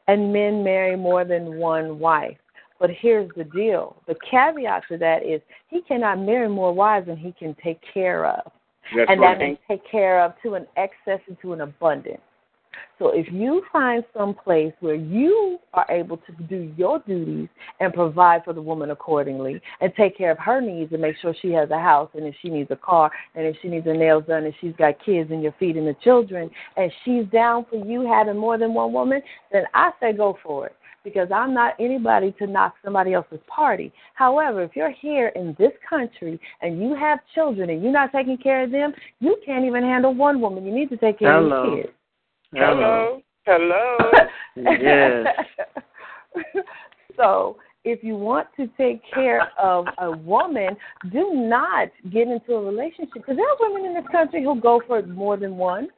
and men marry more than one wife. But here's the deal: the caveat to that is he cannot marry more wives than he can take care of, That's and right. that means take care of to an excess and to an abundance. So if you find some place where you are able to do your duties and provide for the woman accordingly and take care of her needs and make sure she has a house and if she needs a car and if she needs her nails done and she's got kids and you're feeding the children and she's down for you having more than one woman, then I say go for it. Because I'm not anybody to knock somebody else's party. However, if you're here in this country and you have children and you're not taking care of them, you can't even handle one woman. You need to take care Hello. of your kids. Hello. Hello. Yes. so if you want to take care of a woman, do not get into a relationship because there are women in this country who go for more than one,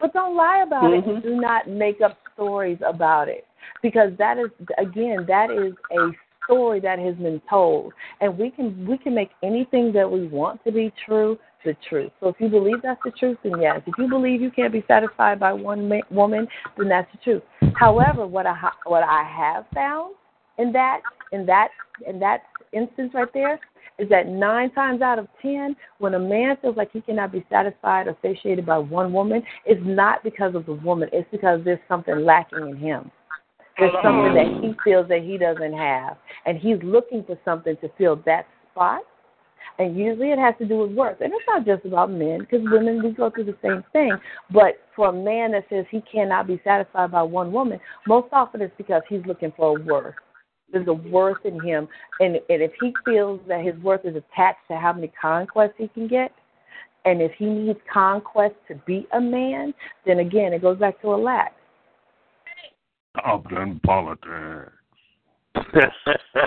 but don't lie about it. and Do not make up stories about it because that is again that is a story that has been told, and we can we can make anything that we want to be true the truth. So if you believe that's the truth, then yes. If you believe you can't be satisfied by one ma- woman, then that's the truth. However, what I ha- what I have found in that in that in that instance right there, is that nine times out of ten, when a man feels like he cannot be satisfied or satiated by one woman, it's not because of the woman. It's because there's something lacking in him. There's something that he feels that he doesn't have, and he's looking for something to fill that spot. And usually it has to do with worth. And it's not just about men, because women, we go through the same thing. But for a man that says he cannot be satisfied by one woman, most often it's because he's looking for a worth. There's a worth in him. And, and if he feels that his worth is attached to how many conquests he can get, and if he needs conquest to be a man, then again, it goes back to a lack. Talking politics. I,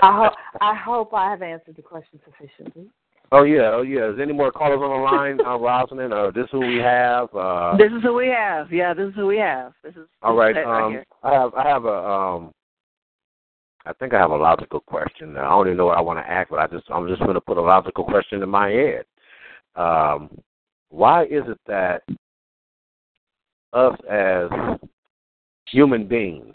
ho- I hope I have answered the question sufficiently. Oh yeah, oh yeah. Is there any more callers on the line, uh, Rosalind? Or this is who we have? Uh, this is who we have. Yeah, this is who we have. This is all right. this is right Um, here. I have I have a um. I think I have a logical question. I don't even know what I want to ask, but I just I'm just going to put a logical question in my head. Um, why is it that us as human beings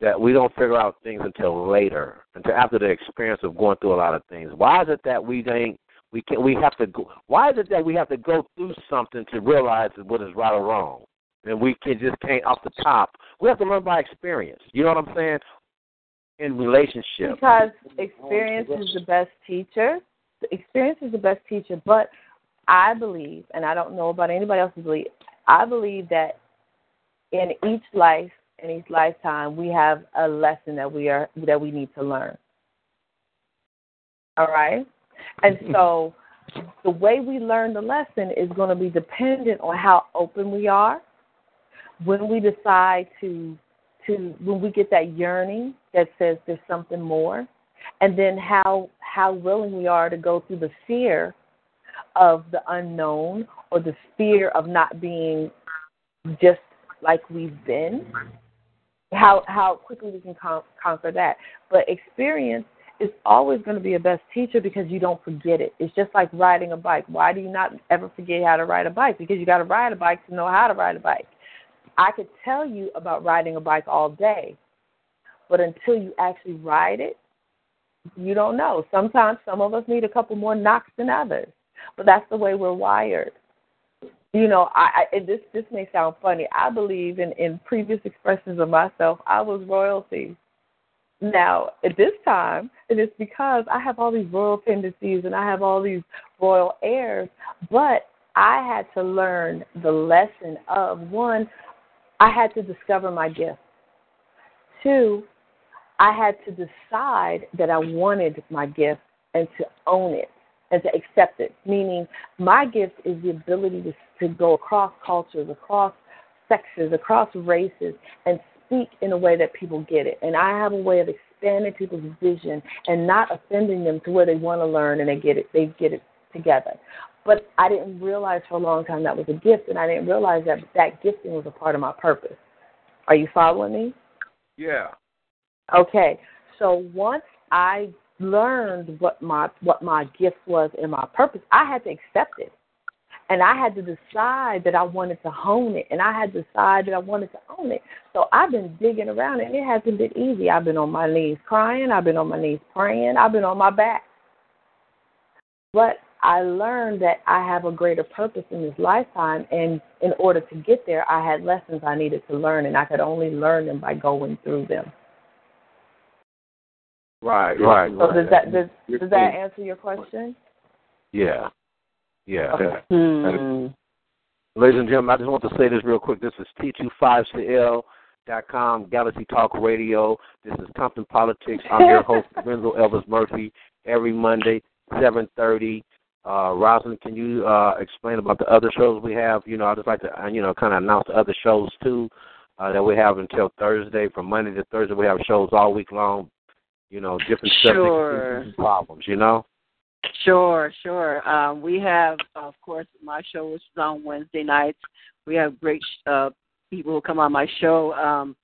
that we don't figure out things until later, until after the experience of going through a lot of things. Why is it that we ain't we can we have to go why is it that we have to go through something to realize what is right or wrong? And we can just can't off the top. We have to learn by experience. You know what I'm saying? In relationships. Because experience is the best teacher. Experience is the best teacher, but I believe, and I don't know about anybody else's belief, I believe that in each life, in each lifetime, we have a lesson that we are that we need to learn. All right? And so the way we learn the lesson is going to be dependent on how open we are. When we decide to to when we get that yearning that says there's something more, and then how how willing we are to go through the fear of the unknown or the fear of not being just like we've been. How how quickly we can con- conquer that. But experience is always going to be a best teacher because you don't forget it. It's just like riding a bike. Why do you not ever forget how to ride a bike? Because you got to ride a bike to know how to ride a bike. I could tell you about riding a bike all day, but until you actually ride it, you don't know. Sometimes some of us need a couple more knocks than others, but that's the way we're wired. You know, I, I this this may sound funny. I believe in in previous expressions of myself, I was royalty. Now, at this time, and it is because I have all these royal tendencies and I have all these royal airs, but I had to learn the lesson of one, I had to discover my gift. Two, I had to decide that I wanted my gift and to own it and to accept it. Meaning, my gift is the ability to, to go across cultures, across sexes, across races, and speak in a way that people get it. And I have a way of expanding people's vision and not offending them to where they want to learn and they get it. They get it together. But I didn't realize for a long time that was a gift, and I didn't realize that that gifting was a part of my purpose. Are you following me? Yeah. Okay. So once I learned what my what my gift was and my purpose, I had to accept it. And I had to decide that I wanted to hone it and I had to decide that I wanted to own it. So I've been digging around and it hasn't been easy. I've been on my knees crying, I've been on my knees praying, I've been on my back. But I learned that I have a greater purpose in this lifetime and in order to get there I had lessons I needed to learn and I could only learn them by going through them. Right, right. So right. does that does, does that answer your question? Yeah. Yeah. Okay. Hmm. Ladies and gentlemen, I just want to say this real quick. This is T25CL.com, Galaxy Talk Radio. This is Compton Politics. I'm your host, Renzo Elvis Murphy, every Monday, 7.30. Uh, Rosalind, can you uh, explain about the other shows we have? You know, I'd just like to, uh, you know, kind of announce the other shows, too, uh, that we have until Thursday. From Monday to Thursday, we have shows all week long, you know, different Sure. subjects, and problems, you know? Sure, sure. Um, we have, of course, my show which is on Wednesday nights. We have great uh, people who come on my show. Um,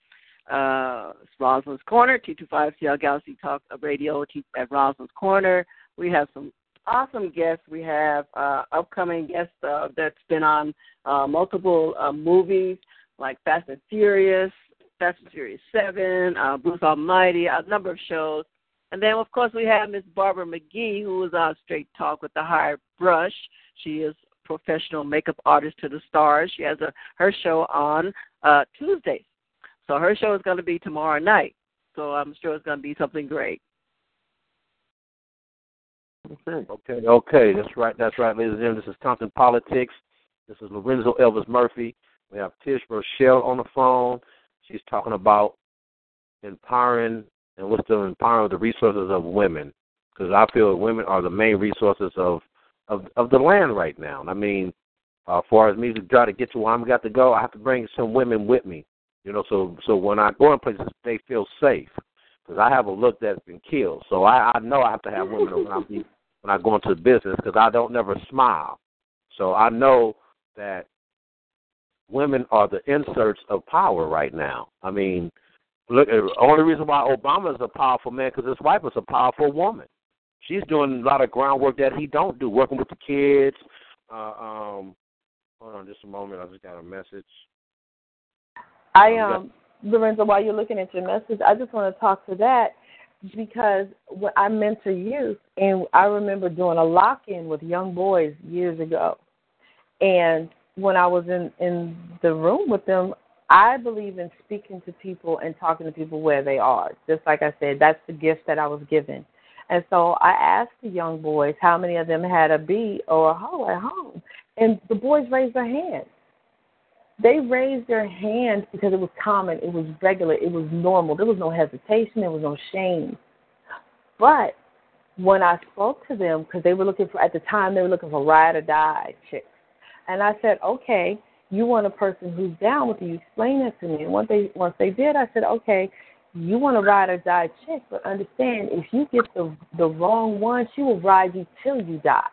uh, Rosalind's Corner, T25CL Galaxy Talk Radio T- at Rosalind's Corner. We have some awesome guests. We have uh, upcoming guests uh, that's been on uh, multiple uh, movies like Fast and Furious, Fast and Furious 7, uh, Bruce Almighty, a number of shows. And then, of course, we have Miss Barbara McGee, who is on straight talk with the Higher brush. She is professional makeup artist to the stars. She has a her show on uh, Tuesdays. So her show is going to be tomorrow night. So I'm sure it's going to be something great. Okay, okay, okay. That's right. That's right, ladies and gentlemen. This is Compton Politics. This is Lorenzo Elvis Murphy. We have Tish Rochelle on the phone. She's talking about empowering and what's the empowering the resources of women. Because I feel women are the main resources of of of the land right now. And I mean, uh, far as me to try to get to where I'm got to go, I have to bring some women with me. You know, so so when I go in places, they feel safe. Because I have a look that's been killed, so I, I know I have to have women around me when I go into the business because I don't never smile. So I know that women are the inserts of power right now. I mean, look, the only reason why Obama is a powerful man because his wife is a powerful woman. She's doing a lot of groundwork that he don't do, working with the kids. Uh, um, hold on just a moment. I just got a message. I um, Lorenzo, while you're looking at your message, I just want to talk to that because when I mentor youth, and I remember doing a lock-in with young boys years ago, and when I was in in the room with them, I believe in speaking to people and talking to people where they are. Just like I said, that's the gift that I was given. And so I asked the young boys how many of them had a bee or a hoe at home, and the boys raised their hands. They raised their hands because it was common, it was regular, it was normal. There was no hesitation, there was no shame. But when I spoke to them, because they were looking for, at the time, they were looking for ride or die chicks. And I said, okay, you want a person who's down with you. Explain that to me. And once they, once they did, I said, okay, you want to ride or die chick, but understand if you get the the wrong one, she will ride you till you die.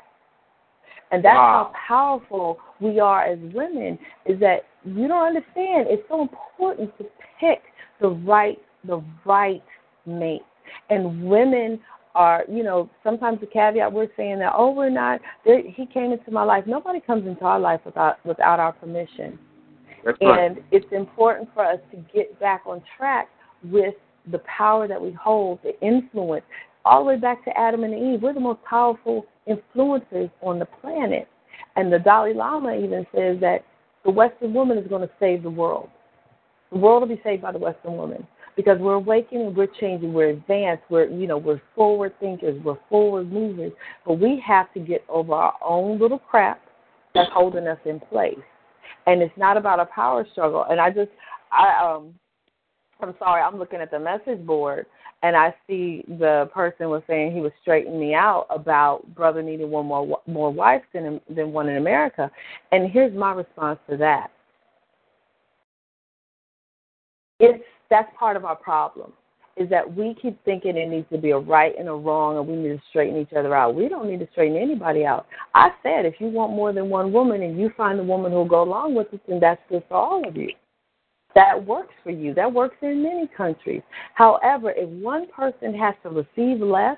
And that's wow. how powerful we are as women is that you don't understand. It's so important to pick the right the right mate. And women are, you know, sometimes the caveat we're saying that, oh, we're not. He came into my life. Nobody comes into our life without without our permission. That's and right. it's important for us to get back on track with the power that we hold, the influence, all the way back to Adam and Eve. We're the most powerful influencers on the planet. And the Dalai Lama even says that the Western woman is going to save the world. The world will be saved by the Western woman because we're awakening, we're changing, we're advanced, we're you know we're forward thinkers, we're forward movers, but we have to get over our own little crap that's holding us in place. And it's not about a power struggle. And I just I um I'm sorry, I'm looking at the message board and I see the person was saying he was straightening me out about brother needing one more more wives than than one in America. And here's my response to that. It's that's part of our problem is that we keep thinking it needs to be a right and a wrong and we need to straighten each other out. We don't need to straighten anybody out. I said if you want more than one woman and you find a woman who'll go along with it, then that's good for all of you that works for you. That works in many countries. However, if one person has to receive less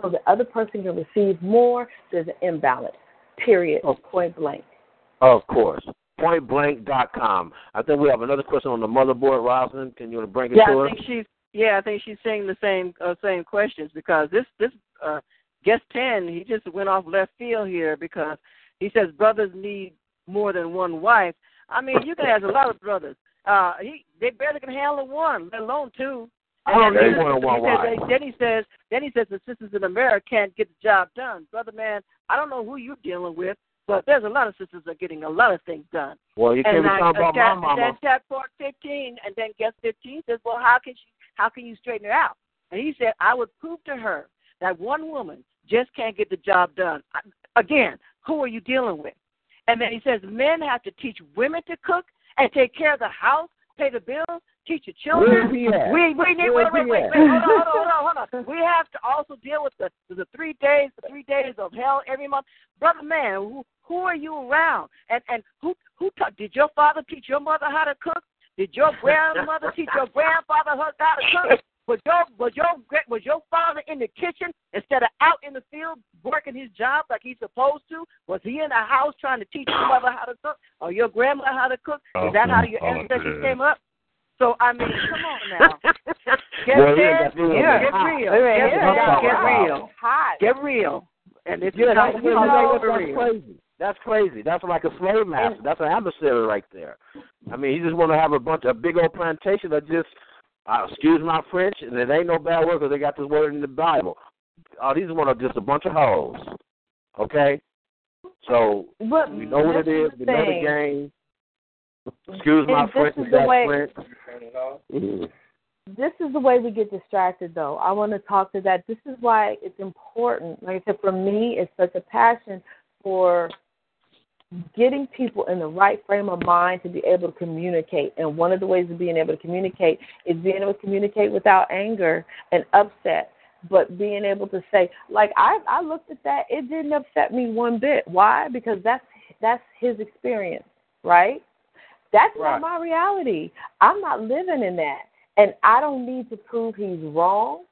so the other person can receive more, there's an imbalance. Period. Oh. Point blank. Of course. Pointblank.com. I think we have another question on the motherboard, Rosalind. Can you bring it yeah, to I us? think she's yeah, I think she's saying the same uh, same questions because this this uh, guest ten he just went off left field here because he says brothers need more than one wife. I mean, you can have a lot of brothers. Uh, he they barely can handle one, let alone two. And Oh, then, they want one wife. then he says, then he says the sisters in America can't get the job done, brother man. I don't know who you're dealing with, but there's a lot of sisters that are getting a lot of things done. Well, you can't and be talking about my mama. And then part 15, and then guest 15 says, well, how can she? How can you straighten her out? And he said, I would prove to her that one woman just can't get the job done. Again, who are you dealing with? And then he says, men have to teach women to cook and take care of the house, pay the bills, teach your children. Where's he at? We we need Where's wait wait wait at? wait hold on hold on hold on. We have to also deal with the the three days the three days of hell every month, brother man. Who who are you around? And and who who taught? Did your father teach your mother how to cook? Did your grandmother teach your grandfather how to cook? Was your was your was your father in the kitchen instead of out in the field working his job like he's supposed to? Was he in the house trying to teach your mother how to cook or your grandmother how to cook? Is that how your ancestors came up? So I mean, come on now. Get Well, there, yeah, real. yeah, get real. Wait, wait, Get, yeah, real. get real. Hot. Get real. And it's Yeah, not you you know, know, for that's real. crazy. That's crazy. That's like a slave master. That's an adversary right there. I mean, he just want to have a bunch of big old plantation that just, uh, excuse my French, and it ain't no bad word because they got this word in the Bible. Uh, these one are just a bunch of hoes. Okay, so But we know what it this is. the We know the game. Excuse my And this French. is the way- Mhm. this is the way we get distracted though. I want to talk to that. This is why it's important. Like i said for me it's such a passion for getting people in the right frame of mind to be able to communicate. And one of the ways of being able to communicate is being able to communicate without anger and upset but being able to say like i i looked at that. It didn't upset me one bit. Why? Because that's that's his experience right that's Right. not my reality i'm not living in that and I don't need to prove he's wrong.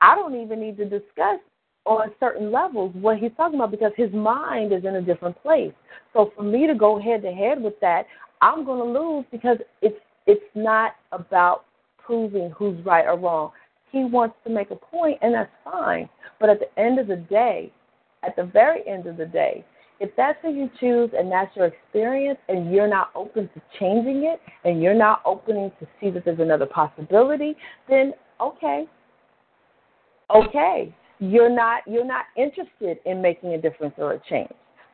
I don't even need to discuss on certain levels what he's talking about because his mind is in a different place. So for me to go head to head with that, I'm going to lose because it's it's not about proving who's right or wrong. He wants to make a point, and that's fine. But at the end of the day, at the very end of the day, if that's who you choose and that's your experience and you're not open to changing it and you're not opening to see that there's another possibility, then okay. Okay. You're not you're not interested in making a difference or a change.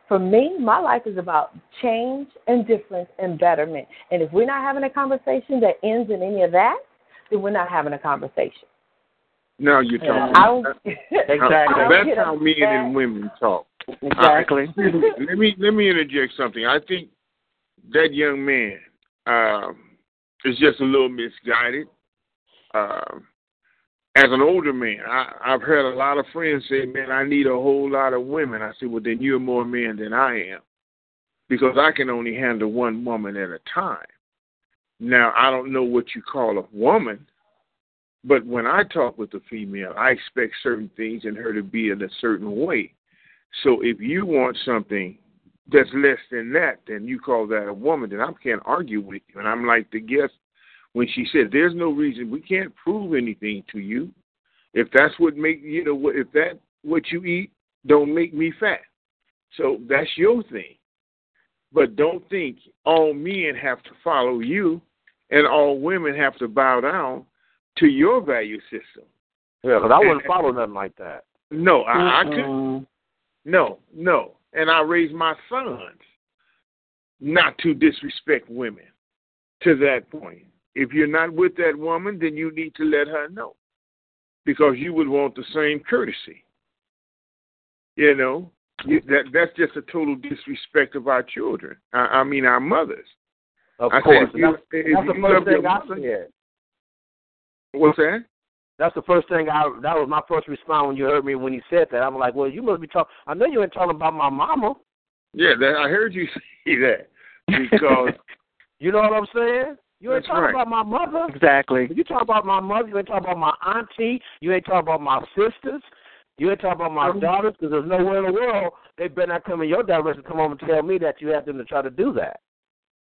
For me, my life is about change and difference and betterment. And if we're not having a conversation that ends in any of that, then we're not having a conversation. No, you're And talking. I don't Exactly. I don't That's how men and women talk. Exactly. Uh, let me let me interject something. I think that young man um, is just a little misguided. Um, as an older man, I, I've heard a lot of friends say, "Man, I need a whole lot of women." I said, "Well, then you're more man than I am, because I can only handle one woman at a time." Now, I don't know what you call a woman, but when I talk with a female, I expect certain things in her to be in a certain way. So if you want something that's less than that, then you call that a woman, then I can't argue with you. And I'm like the guest when she said, "There's no reason we can't prove anything to you. If that's what make you know what if that what you eat don't make me fat. So that's your thing. But don't think all men have to follow you and all women have to bow down to your value system. Yeah, because I wouldn't follow nothing like that. No, I, I couldn't. No, no. And I raise my sons not to disrespect women to that point. If you're not with that woman, then you need to let her know because you would want the same courtesy. You know, that that's just a total disrespect of our children. I, I mean, our mothers. Of I said, course. if you- that's, if that's the first thing I said. What's that? That's the first thing I. That was my first response when you heard me when he said that. I'm like, well, you must be talking. I know you ain't talking about my mama. Yeah, that, I heard you say that because You know what I'm saying? You ain't That's talking right. about my mother. Exactly. You talk about my mother. You ain't talking about my auntie. You ain't talking about my sisters. You ain't talking about my Um, daughters because there's nowhere in the world they better not come in your direction. Come home and tell me that you have them to try to do that.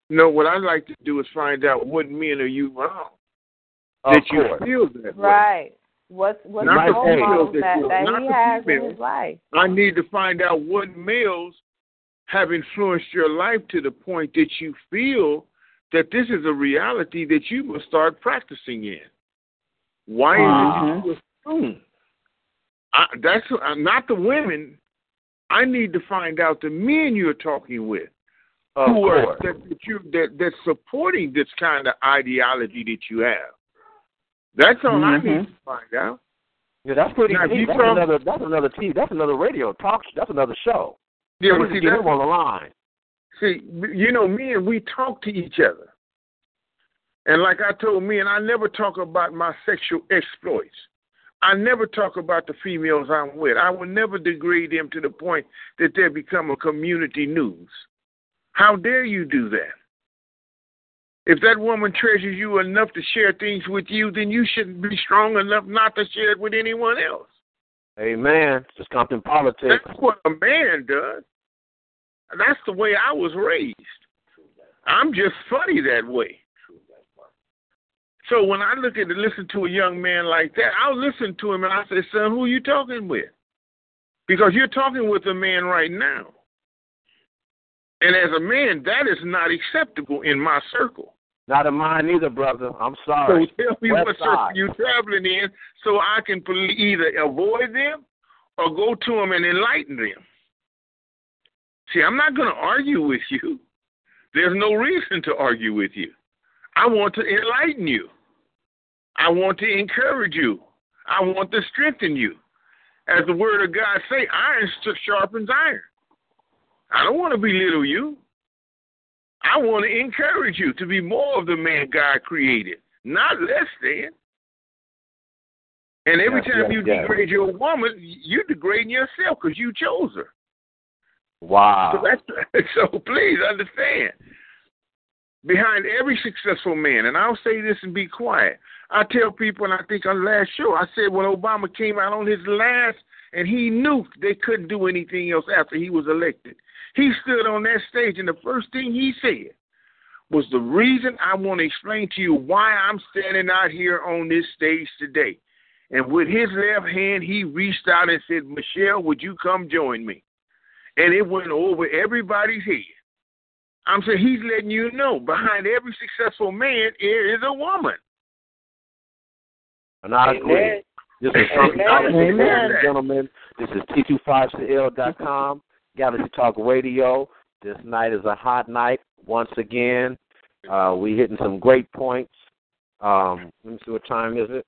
no. What I'd like to do is find out what men are you wrong Of that you course. feel that way. Right. What's what's Not the the role females that that, you- that not he the has in his life? I need to find out what males have influenced your life to the point that you feel that this is a reality that you must start practicing in. Why is it that you assume? I, that's uh, not the women. I need to find out the men you're talking with Of who are that, that you that that's supporting this kind of ideology that you have. That's all I Mm-hmm. need to find out. Yeah, that's pretty Now, That's talk- another. That's another TV. That's another radio talk. That's another show. Yeah, we but see, get him on the line. See, you know, me and we talk to each other. And like I told me, and I never talk about my sexual exploits. I never talk about the females I'm with. I will never degrade them to the point that they become a community news. How dare you do that? If that woman treasures you enough to share things with you, then you shouldn't be strong enough not to share it with anyone else. Amen. Just Compton politics. That's what a man does. That's the way I was raised. I'm just funny that way. So when I look at and listen to a young man like that, I'll listen to him and I say, son, who are you talking with? Because you're talking with a man right now. And as a man, that is not acceptable in my circle. Not of mine either, brother. I'm sorry. So tell me West what circle you're traveling in so I can either avoid them or go to them and enlighten them. See, I'm not going to argue with you. There's no reason to argue with you. I want to enlighten you. I want to encourage you. I want to strengthen you. As the word of God say, iron sharpens iron. I don't want to belittle you. I want to encourage you to be more of the man God created, not less than. And every Yes, time yes, you yes. degrade your woman, you're degrading yourself because you chose her. Wow. So, so please understand. Behind every successful man, and I'll say this and be quiet. I tell people, and I think on the last show, I said when Obama came out on his last, and he knew they couldn't do anything else after he was elected. He stood on that stage, and the first thing he said was the reason I want to explain to you why I'm standing out here on this stage today. And with his left hand, he reached out and said, Michelle, would you come join me? And it went over everybody's head. I'm saying he's letting you know behind every successful man there is a woman. And I agree. This is something, Amen. ladies and Amen. gentlemen. This is T25CL.com, Galaxy Talk Radio. This night is a hot night once again. Uh, we hitting some great points. Um, let me see what time is it.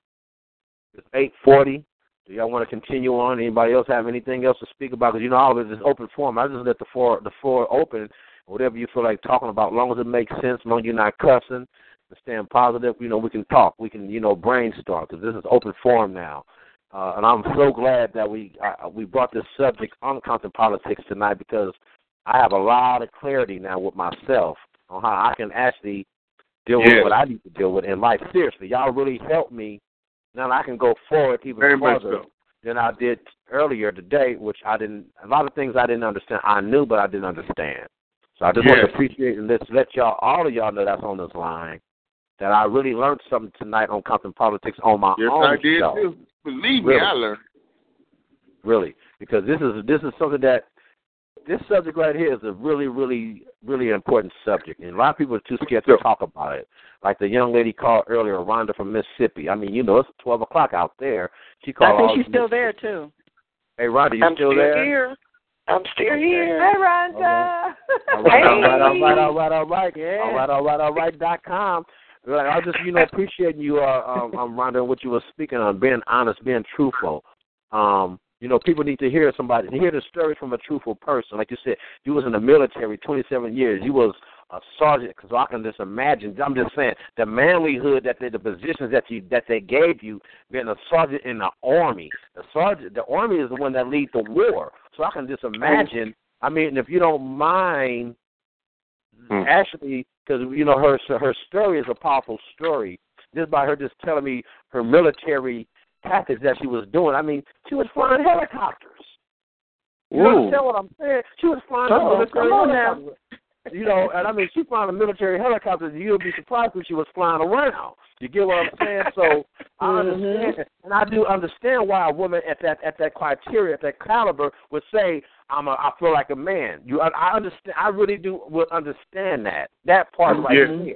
It's eight forty. Do y'all want to continue on? Anybody else have anything else to speak about? Because you know all of it is open forum. I just let the floor the floor open. Whatever you feel like talking about, as long as it makes sense, as long as you're not cussing, and staying positive, you know, we can talk. We can, you know, brainstorm because this is open forum now. Uh, and I'm so glad that we uh, we brought this subject on Compton politics tonight because I have a lot of clarity now with myself on how I can actually deal with Yes. what I need to deal with in life. Seriously, y'all really helped me. Now I can go forward even Very further so. than I did earlier today, which I didn't. A lot of things I didn't understand. I knew, but I didn't understand. So I just want to appreciate and let let y'all, all of y'all know that's on this line, that I really learned something tonight on Compton politics on my Yes, own I did show too. Believe me, I learned. really, because this is this is something that this subject right here is a really, really, really important subject, and a lot of people are too scared to talk about it. Like the young lady called earlier, Rhonda from Mississippi. I mean, you know, it's twelve o'clock out there. She called. I think she's still there too. Hey, Rhonda, you I'm still, still there? here. I'm still here. Hey, Rhonda. All right, all right, all Hey. right, all right, all right, Yeah. all right, all right, all right. Dot com. Like, I just, you know, appreciating you, uh, um, um, Rhonda, what you were speaking on, being honest, being truthful. Um, you know, people need to hear somebody, hear the story from a truthful person. Like you said, you was in the military 27 years. You was a sergeant, because I can just imagine. I'm just saying the manlyhood that they, the positions that you that they gave you, being a sergeant in the army. The sergeant, the army is the one that leads the war. So I can just imagine. I mean, if you don't mind, Mm. actually, because you know her her story is a powerful story. Just by her just telling me her military tactics that she was doing. I mean, she was flying helicopters. You Ooh. understand what I'm saying? She was flying a military come on now. Helicopter. You know, and I mean, she flying a military helicopter. You'll be surprised when she was flying around. You get what I'm saying? So I mm-hmm. understand, and I do understand why a woman at that at that criteria, at that caliber, would say, "I'm a, I feel like a man." You, I, I understand. I really do would understand that that part right Yeah. there,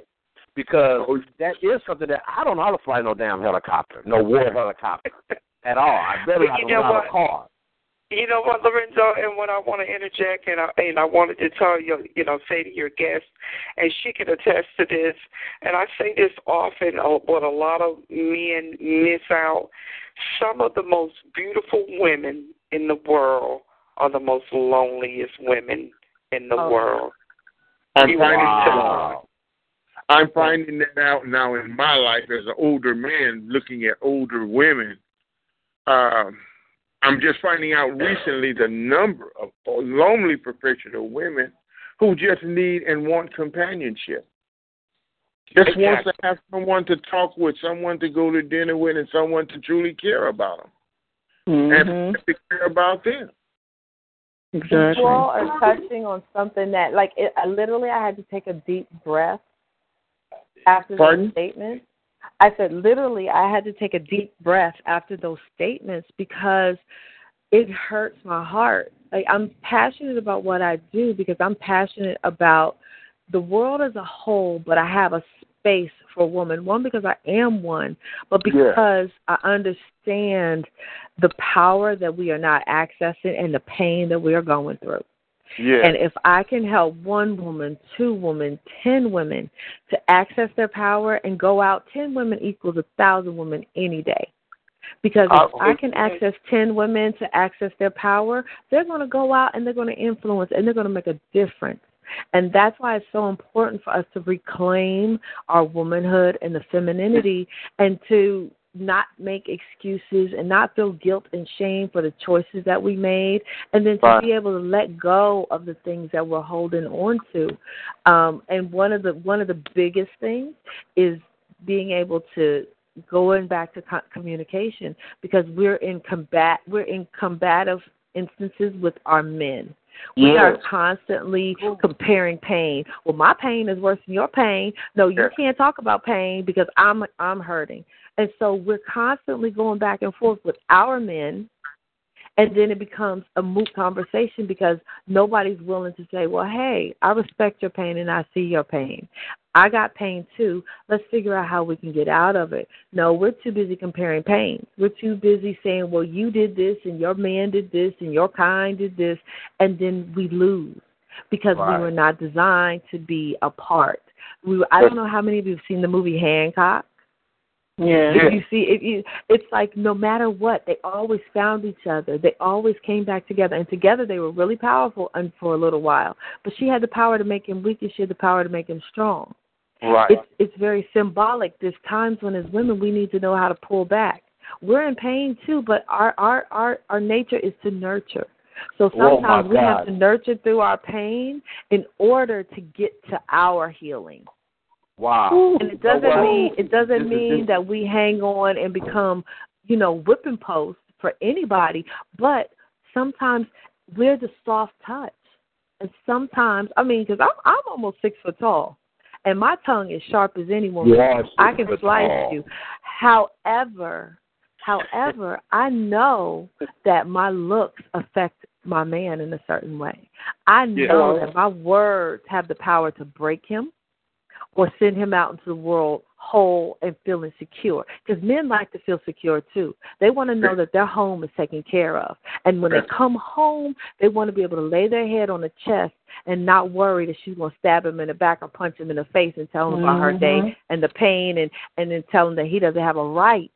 because that is something that I don't know how to fly no damn helicopter, no war helicopter at all. I barely But know you know how to what? a car. You know what, Lorenzo, and what I want to interject, and I, and I wanted to tell you, you know, say to your guest, and she can attest to this, and I say this often, uh, what a lot of men miss out. Some of the most beautiful women in the world are the most loneliest women in the Oh. world. I'm You finding Wow. I'm finding that out now in my life as an older man looking at older women. Um, I'm just finding out recently the number of lonely professional women who just need and want companionship. Just wants to have someone to talk with, someone to go to dinner with, and someone to truly care about them and mm-hmm. to care about them. Exactly. You all are touching on something that, like, it, I literally, I had to take a deep breath after Pardon? the statement. I said literally I had to take a deep breath after those statements because it hurts my heart. Like I'm passionate about what I do because I'm passionate about the world as a whole, but I have a space for a woman. One because I am one, but because yeah. I understand the power that we are not accessing and the pain that we are going through. Yeah. And if I can help one woman, two women, ten women to access their power and go out, ten women equals a thousand women any day. Because if uh, I can access 10 women to access their power, they're going to go out and they're going to influence and they're going to make a difference. And that's why it's so important for us to reclaim our womanhood and the femininity and to not make excuses and not feel guilt and shame for the choices that we made and then to right. be able to let go of the things that we're holding on to um and one of the one of the biggest things is being able to going back to co- communication because we're in combat we're in combative instances with our men we yes. are constantly comparing pain. Well, my pain is worse than your pain. No, you can't talk about pain because I'm I'm hurting. And so we're constantly going back and forth with our men and then it becomes a moot conversation because nobody's willing to say, "Well, hey, I respect your pain and I see your pain. I got pain too. Let's figure out how we can get out of it." No, we're too busy comparing pains. We're too busy saying, "Well, you did this and your man did this and your kind did this," and then we lose because right. we were not designed to be apart. We, I don't know how many of you have seen the movie Hancock. Yeah. If you see, if you, it's like no matter what, they always found each other. They always came back together, and together they were really powerful. And for a little while, but she had the power to make him weak, and she had the power to make him strong. Right. It's it's very symbolic. There's times when, as women, we need to know how to pull back. We're in pain too, but our our our our nature is to nurture. So Oh, sometimes my we have to nurture through our pain in order to get to our healing. Wow. And it doesn't Oh, wow. mean it doesn't This mean that we hang on and become, you know, whipping posts for anybody, but sometimes we're the soft touch. And sometimes, I mean, because I'm I'm almost six foot tall, and my tongue is sharp as any woman. You are I can slice tall. you. However, however, I know that my looks affect my man in a certain way. I know Yeah. that my words have the power to break him or send him out into the world whole and feeling secure. Because men like to feel secure too. They want to know that their home is taken care of. And when they come home, they want to be able to lay their head on the chest and not worry that she's going to stab him in the back or punch him in the face and tell him about her day Mhm. and the pain and, and then tell him that he doesn't have a right.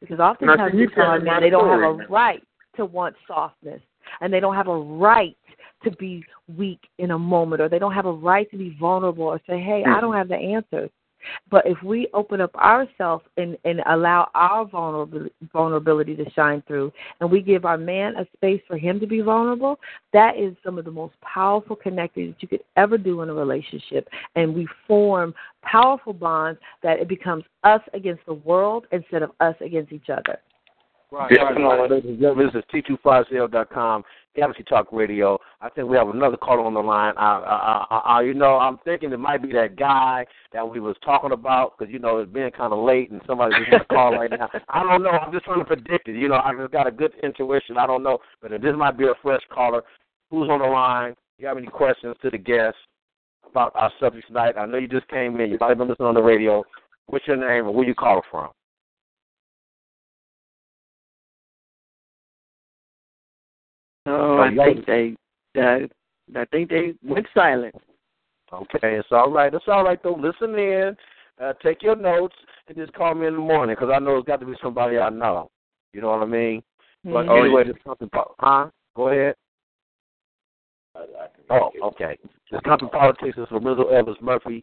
Because oftentimes can you we tell tell our me men they don't have a right to want softness and they don't have a right to be weak in a moment or they don't have a right to be vulnerable or say, Hey, I mm. don't have the answers. But if we open up ourselves and, and allow our vulnerability, vulnerability to shine through, and we give our man a space for him to be vulnerable, that is some of the most powerful connecting that you could ever do in a relationship. And we form powerful bonds that it becomes us against the world instead of us against each other. Right, Yeah. right, right. Ladies and gentlemen, this is T250.com, Galaxy Talk Radio. I think we have another caller on the line. I, I, I, I, you know, I'm thinking it might be that guy that we was talking about because, you know, it's being kind of late and somebody's just to call right now. I don't know. I'm just trying to predict it. You know, I just got a good intuition. I don't know. But this might be a fresh caller. Who's on the line? You have any questions to the guest about our subject tonight? I know you just came in. You might have been listening on the radio. What's your name and where you calling from? Oh, I think they, uh, I think they went silent. Okay, it's all right. It's all right though. Listen in, uh, take your notes, and just call me in the morning because I know it's got to be somebody I know. You know what I mean? But Mhm. anyway, this something. po- Huh? Go ahead. Oh, okay. This Compton Politics is Lorenzo Evans Murphy,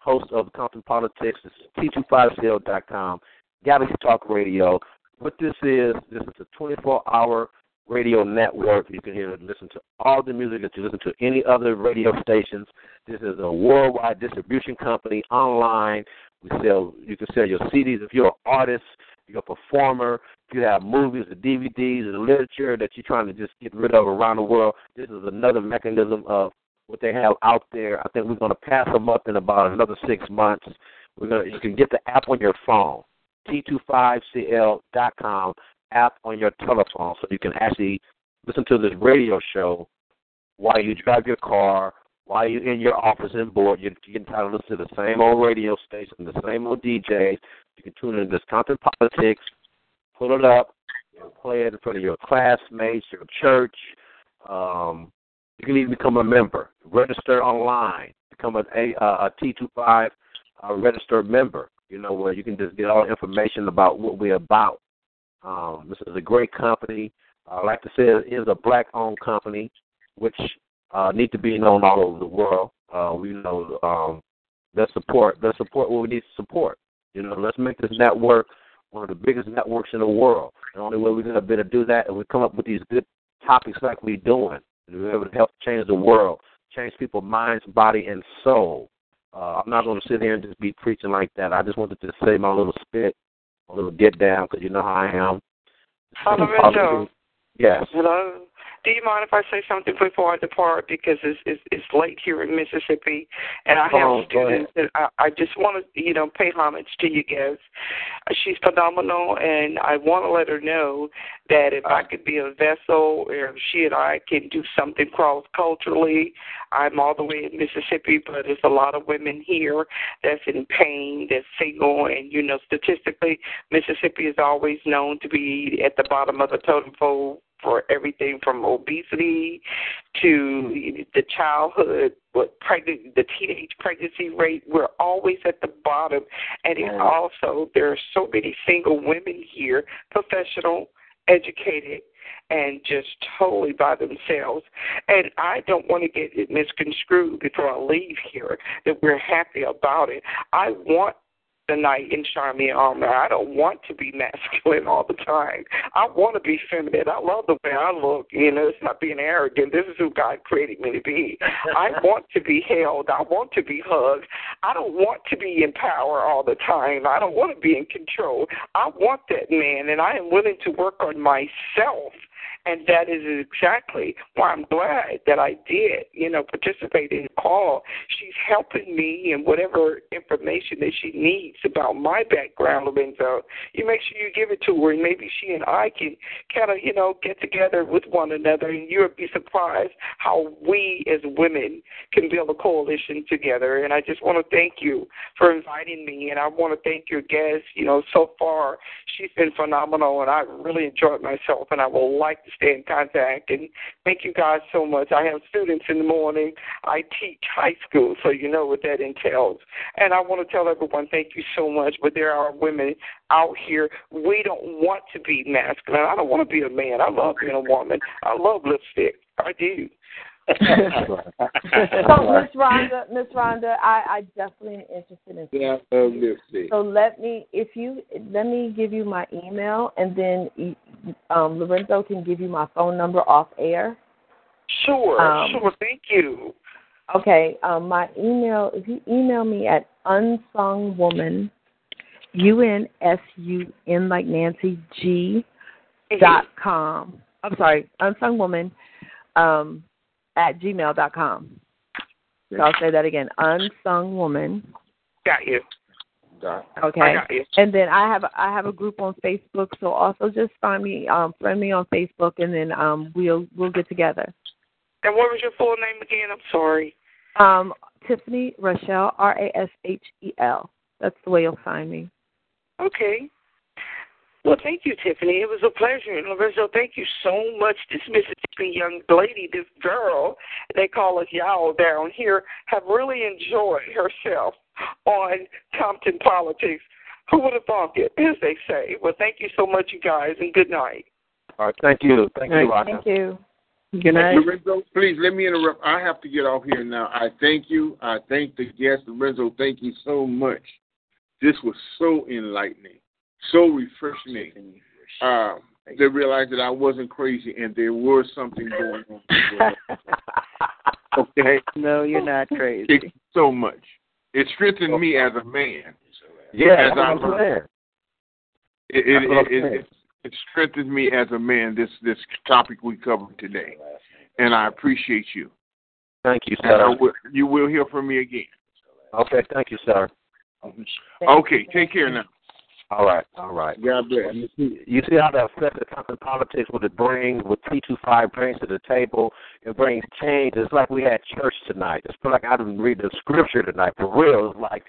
host of Compton Politics. It's T250.com, Galaxy Talk Radio. What this is, this is a 24-hour radio network. You can hear listen to all the music that you listen to any other radio stations. This is a worldwide distribution company online. We sell. You can sell your CDs if you're an artist, you're a performer. If you have movies, the DVDs, the literature that you're trying to just get rid of around the world, this is another mechanism of what they have out there. I think we're going to pass them up in about another six months. We're gonna you can get the app on your phone. T25CL.com app on your telephone, so you can actually listen to this radio show while you drive your car, while you're in your office and board. You, you can kind of listen to the same old radio station, the same old DJs. You can tune in to Wisconsin politics, pull it up, play it in front of your classmates, your church. Um, you can even become a member. Register online. Become a, a, a T25 uh, registered member. You know where you can just get all information about what we're about. Um, this is a great company. I like to say it is a black-owned company, which uh, need to be known all over the world. Uh, we know um, let's support let's support what we need to support. You know, let's make this network one of the biggest networks in the world. The only way we're going to be able to do that is we come up with these good topics like we're doing. We're able to help change the world, change people's minds, body, and soul. Uh, I'm not going to sit here and just be preaching like that. I just wanted to say my little spit, a little get down, because you know how I am. Alvarado. Yes. Hello. Do you mind if I say something before I depart? Because it's it's, it's late here in Mississippi, and I have Oh, students, and I, I just want to you know pay homage to you guys. She's phenomenal, and I want to let her know that if I could be a vessel, or if she and I can do something cross culturally, I'm all the way in Mississippi, but there's a lot of women here that's in pain, that's single, and you know statistically, Mississippi is always known to be at the bottom of the totem pole for everything from obesity to the childhood what pregnant the teenage pregnancy rate we're always at the bottom and it also there are so many single women here professional educated and just totally by themselves. And I don't want to get it misconstrued before I leave here that we're happy about it. I want the knight in shiny armor. I don't want to be masculine all the time. I want to be feminine. I love the way I look. You know, it's not being arrogant. This is who God created me to be. I want to be held. I want to be hugged. I don't want to be in power all the time. I don't want to be in control. I want that man, and I am willing to work on myself. And that is exactly why I'm glad that I did, you know, participate in the call. She's helping me in whatever information that she needs about my background, Lorenzo. You make sure you give it to her, and maybe she and I can kind of, you know, get together with one another, and you'll be surprised how we as women can build a coalition together. And I just want to thank you for inviting me, and I want to thank your guest. You know, so far she's been phenomenal, and I really enjoyed myself, and I would like to stay in contact. And thank you guys so much. I have students in the morning. I teach high school, so you know what that entails. And I want to tell everyone thank you so much. But there are women out here. We don't want to be masculine. I don't want to be a man. I love being a woman. I love lipstick. I do. So Miss Rhonda, Miss Rhonda, I, I definitely am interested in. Yeah, I. So let me, if you, let me give you my email, and then um, Lorenzo can give you my phone number off air. Sure, Um, sure. Thank you. Okay, um, my email. If you email me at unsungwoman, U N S U N like Nancy G dot com. I'm sorry, unsungwoman um, at gmail dot com. So I'll say that again, Unsung Woman. Got you. Okay. I got you. And then I have I have a group on Facebook, so also just find me, um, friend me on Facebook, and then um, we'll we'll get together. And what was your full name again? I'm sorry. Um, Tiffany Rashel, R A S H E L. That's the way you'll find me. Okay. Well, thank you, Tiffany. It was a pleasure. And Lorenzo, thank you so much. This Mississippi young lady, this girl, they call us y'all down here, have really enjoyed herself on Compton politics. Who would have thought it, as they say? Well, thank you so much, you guys, and good night. All right. Thank you. Thank you, Rhonda. Thank you. Good night. Lorenzo, please let me interrupt. I have to get off here now. I thank you. I thank the guest, Lorenzo. Thank you so much. This was so enlightening, so refreshing. Um, to realize that I wasn't crazy and there was something going on. okay. No, you're not crazy. Thank you so much. It strengthened me as a man. Yeah, as I what I'm saying. It it, That's what I'm it, it, it strengthens me as a man. This this topic we covered today, and I appreciate you. Thank you, sir. will, you will hear from me again. Okay, thank you, sir. Okay, take care now. All right, all right. God bless. You see, you see how that affects the politics, what it brings, what T25 brings to the table. It brings change. It's like we had church tonight. It's like I didn't read the scripture tonight. For real, it's like,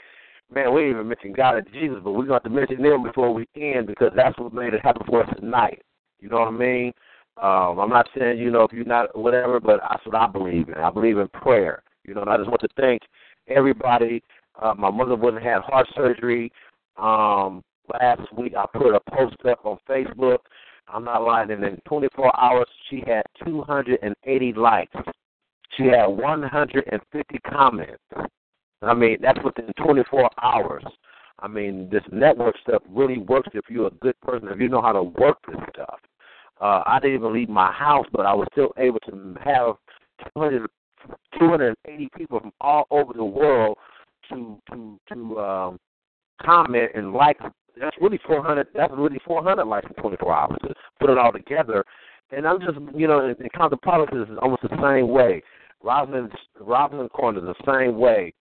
man, we didn't even mention God and Jesus, but we're going to mention them before we end because that's what made it happen for us tonight. You know what I mean? Um, I'm not saying, you know, if you're not whatever, but that's what I believe in. I believe in prayer. You know, and I just want to thank everybody. Uh, my mother wasn't had heart surgery. Um, last week I put a post up on Facebook. I'm not lying. And in 24 hours, she had 280 likes. She had 150 comments. I mean, that's within 24 hours. I mean, this network stuff really works if you're a good person, if you know how to work this stuff. Uh, I didn't even leave my house, but I was still able to have 200, 280 people from all over the world to to to um, comment and like. That's really 400. That's really 400 likes in 24 hours. To put it all together, and I'm just you know, in, in Compton politics is almost the same way. Robinson Robinson Corner the same way.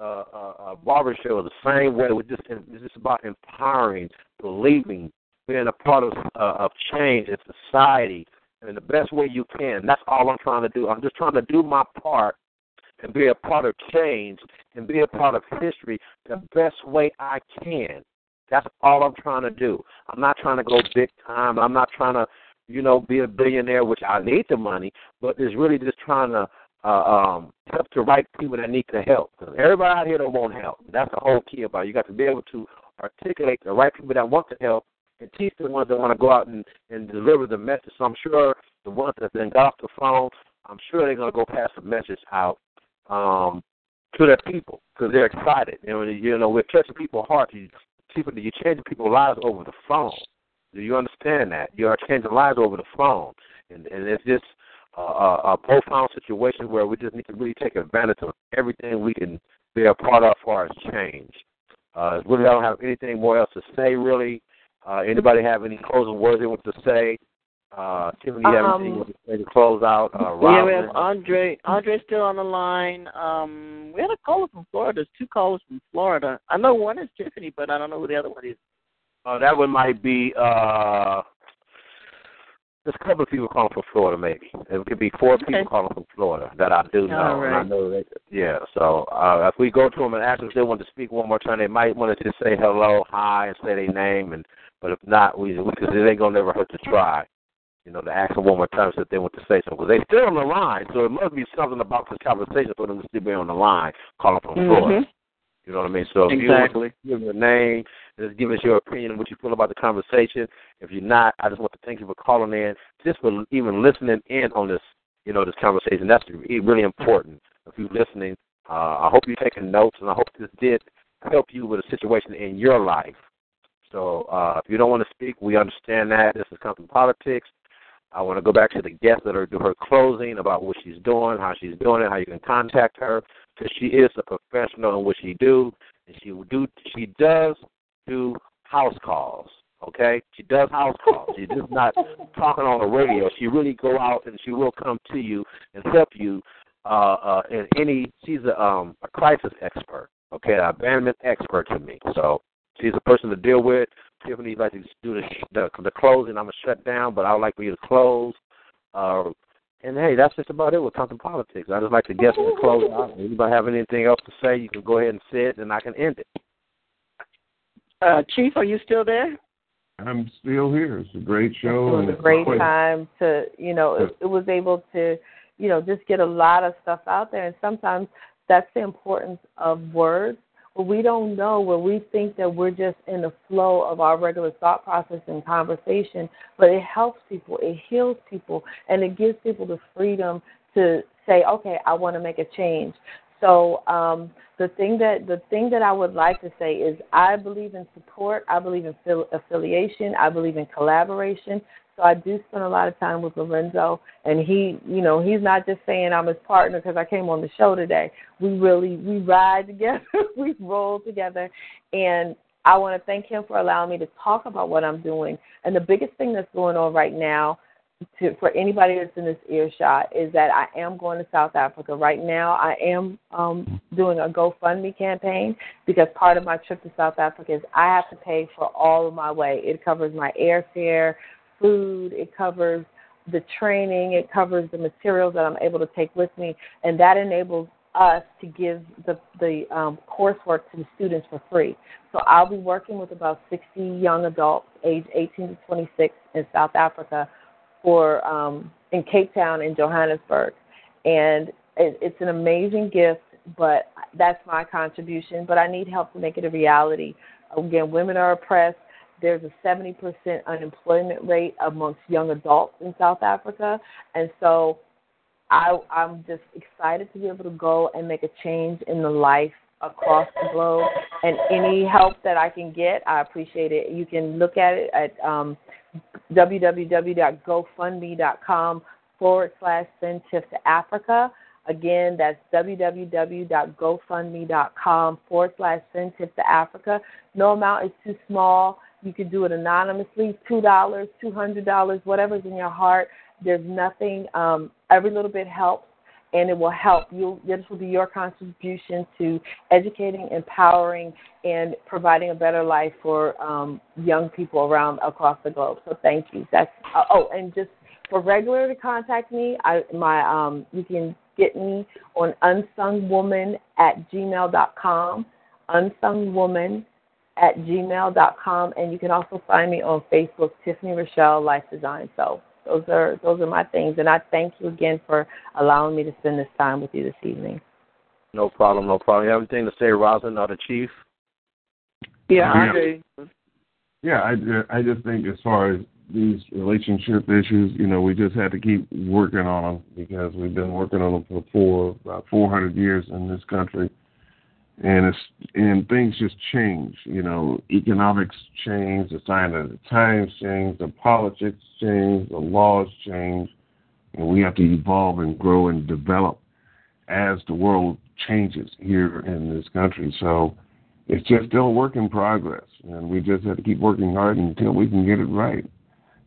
Uh, uh, uh, barber show the same way. We're just it's just about empowering, believing, being a part of uh, of change in society in the best way you can. That's all I'm trying to do. I'm just trying to do my part and be a part of change and be a part of history the best way I can. That's all I'm trying to do. I'm not trying to go big time. I'm not trying to, you know, be a billionaire, which I need the money, but it's really just trying to uh, um, help the right people that need the help. Everybody out here don't want help. That's the whole key about it. You got to be able to articulate the right people that want the help and teach the ones that want to go out and, and deliver the message. So I'm sure the ones that then got off the phone, I'm sure they're going to go pass the message out um, to their people because they're excited. Know, you know, we're touching people's hearts. People, you're changing people's lives over the phone. Do you understand that? You are changing lives over the phone, and and it's just a, a, profound situation where we just need to really take advantage of everything we can be a part of as far as change. Uh, really, I don't have anything more else to say. Really, uh, anybody have any closing words they want to say? Uh, Tiffany, you have Um, to close out? Uh, Yeah, we have Andre. Andre's still on the line. Um, we had a caller from Florida. There's two callers from Florida. I know one is Tiffany, but I don't know who the other one is. Uh, that one might be uh there's a couple of people calling from Florida maybe. It could be four people calling from Florida that I do know. And I know they yeah, so uh if we go to them and ask them if they want to speak one more time, they might want to just say hello, hi, and say their name and but if not, we because it ain't gonna never hurt to try. You know, to ask them one more time if they want to say something. Because they're still on the line, so it must be something about this conversation for them to still be on the line calling from Florida. You know what I mean? So if Exactly. you want to give your name, just give us your opinion, what you feel about the conversation. If you're not, I just want to thank you for calling in, just for even listening in on this, you know, this conversation. That's really important. If you're listening, uh, I hope you're taking notes, and I hope this did help you with a situation in your life. So uh, if you don't want to speak, we understand that. This is Compton politics. I want to go back to the guest that are do her closing about what she's doing, how she's doing it, how you can contact her, because she is a professional in what she do, and she do she does do house calls. Okay, she does house calls. She's just not talking on the radio. She really go out and she will come to you and help you. Uh, uh, in any, she's a um a crisis expert. Okay, an abandonment expert to me. So she's a person to deal with. Tiffany like to do the the, the closing. I'm gonna shut down, but I would like for you to close. Uh, and hey, that's just about it with Compton Politics. I just like to guess and close out. Anybody have anything else to say, you can go ahead and say it, and I can end it. Uh, Chief, are you still there? I'm still here. It's a great show. It show. was a great quick. time to, you know, it, it was able to, you know, just get a lot of stuff out there. And sometimes that's the importance of words. But we don't know where we think that we're just in the flow of our regular thought process and conversation, but it helps people, it heals people, and it gives people the freedom to say, okay, I want to make a change. So um, the thing that the thing that I would like to say is I believe in support. I believe in affili- affiliation. I believe in collaboration. So I do spend a lot of time with Lorenzo, and he, you know, he's not just saying I'm his partner because I came on the show today. We really we ride together, we roll together, and I want to thank him for allowing me to talk about what I'm doing. And the biggest thing that's going on right now to for anybody that's in this earshot is that I am going to South Africa right now. I am um, doing a GoFundMe campaign because part of my trip to South Africa is I have to pay for all of my way. It covers my airfare, food, it covers the training, it covers the materials that I'm able to take with me, and that enables us to give the the um, coursework to the students for free. So I'll be working with about 60 young adults, age 18 to 26, in South Africa, for um, in Cape Town and Johannesburg, and it, it's an amazing gift. But that's my contribution. But I need help to make it a reality. Again, women are oppressed. There's a 70% unemployment rate amongst young adults in South Africa, and so I, I'm just excited to be able to go and make a change in the life across the globe. And any help that I can get, I appreciate it. You can look at it at um, www.gofundme.com forward slash send TIFF to Africa. Again, that's www.gofundme.com forward slash send TIFF to Africa. No amount is too small. You can do it anonymously, $2, $200, whatever's in your heart. There's nothing, um, every little bit helps, and it will help. You, this will be your contribution to educating, empowering, and providing a better life for um, young people around across the globe. So thank you. That's uh, oh, and just for regular to contact me, I my um, you can get me on unsungwoman at gmail dot gmail.com, unsungwoman at gmail.com, and you can also find me on Facebook, Tiffany Rashel Life Design. So those are those are my things, and I thank you again for allowing me to spend this time with you this evening. No problem, no problem. You have anything to say, Rosin, or the chief? Yeah, I yeah. Yeah, I, I just think as far as these relationship issues, you know, we just had to keep working on them because we've been working on them for four, about 400 years in this country and it's and things just change. You know, economics change, the sign of the times change, the politics change, the laws change, and we have to evolve and grow and develop as the world changes here in this country. So it's just still a work in progress, and we just have to keep working hard until we can get it right.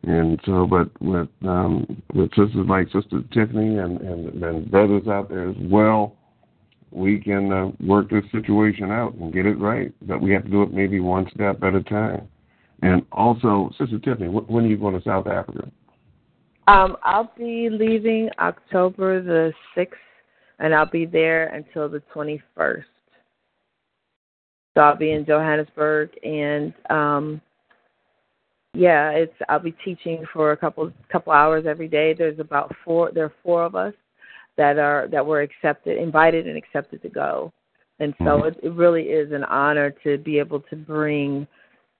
And so, but with um, with sisters like Sister Tiffany and, and and brothers out there as well we can uh, work this situation out and get it right. But we have to do it maybe one step at a time. And also, Sister Tiffany, when are you going to South Africa? Um, I'll be leaving October the 6th, and I'll be there until the 21st. So I'll be in Johannesburg, and um, yeah, it's I'll be teaching for a couple couple hours every day. There's about four. There are four of us, that are that were accepted, invited, and accepted to go. And so mm-hmm. it, it really is an honor to be able to bring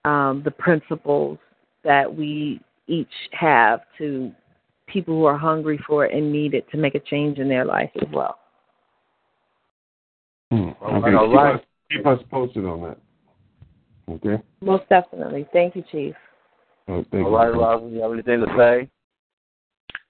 um, the principles that we each have to people who are hungry for it and need it to make a change in their life as well. Hmm. Okay. All right. Keep us posted on that. Okay. Most definitely. Thank you, Chief. Oh, thank All right, Rob. You have anything to say?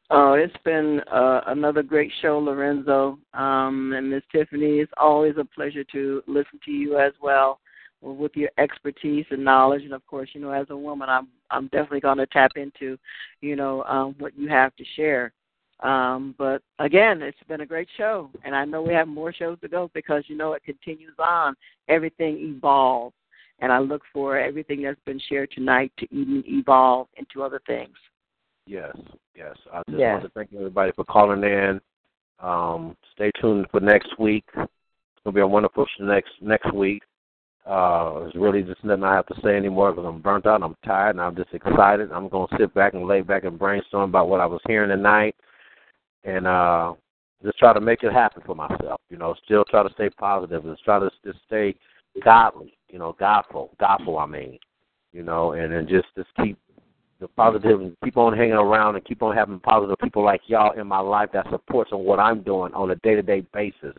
Oh, it's been uh, another great show, Lorenzo um, and Miss Tiffany. It's always a pleasure to listen to you as well with your expertise and knowledge. And of course, you know, as a woman, I'm I'm definitely going to tap into, you know, um, what you have to share. Um, but again, it's been a great show, and I know we have more shows to go because you know it continues on. Everything evolves, and I look for everything that's been shared tonight to even evolve into other things. Yes, yes. I just yes. want to thank everybody for calling in. Um, stay tuned for next week. It's gonna be a wonderful next next week. Uh, it's really just nothing I have to say anymore because I'm burnt out. I'm tired, and I'm just excited. I'm gonna sit back and lay back and brainstorm about what I was hearing tonight, and uh, just try to make it happen for myself. You know, still try to stay positive and try to just stay godly. You know, godful, godful. I mean, you know, and then just just keep the positive keep on hanging around and keep on having positive people like y'all in my life that supports on what I'm doing on a day to day basis.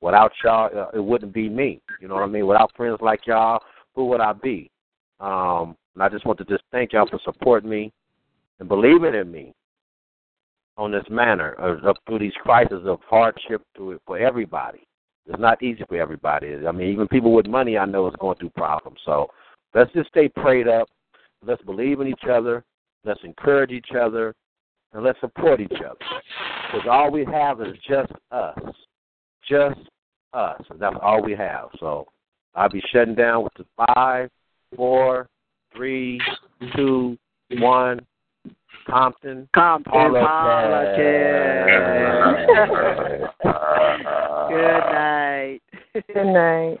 Without y'all, uh, it wouldn't be me. You know what I mean? Without friends like y'all, who would I be? Um, and I just want to just thank y'all for supporting me and believing in me on this manner of, through these crises of hardship to for everybody. It's not easy for everybody. I mean, even people with money I know is going through problems. So let's just stay prayed up Let's believe in each other. Let's encourage each other. and let's support each other. Because all we have is just us. Just us. And that's all we have. So I'll be shutting down with the five, four, three, two, one. Compton. Compton politics. Good night. Good night.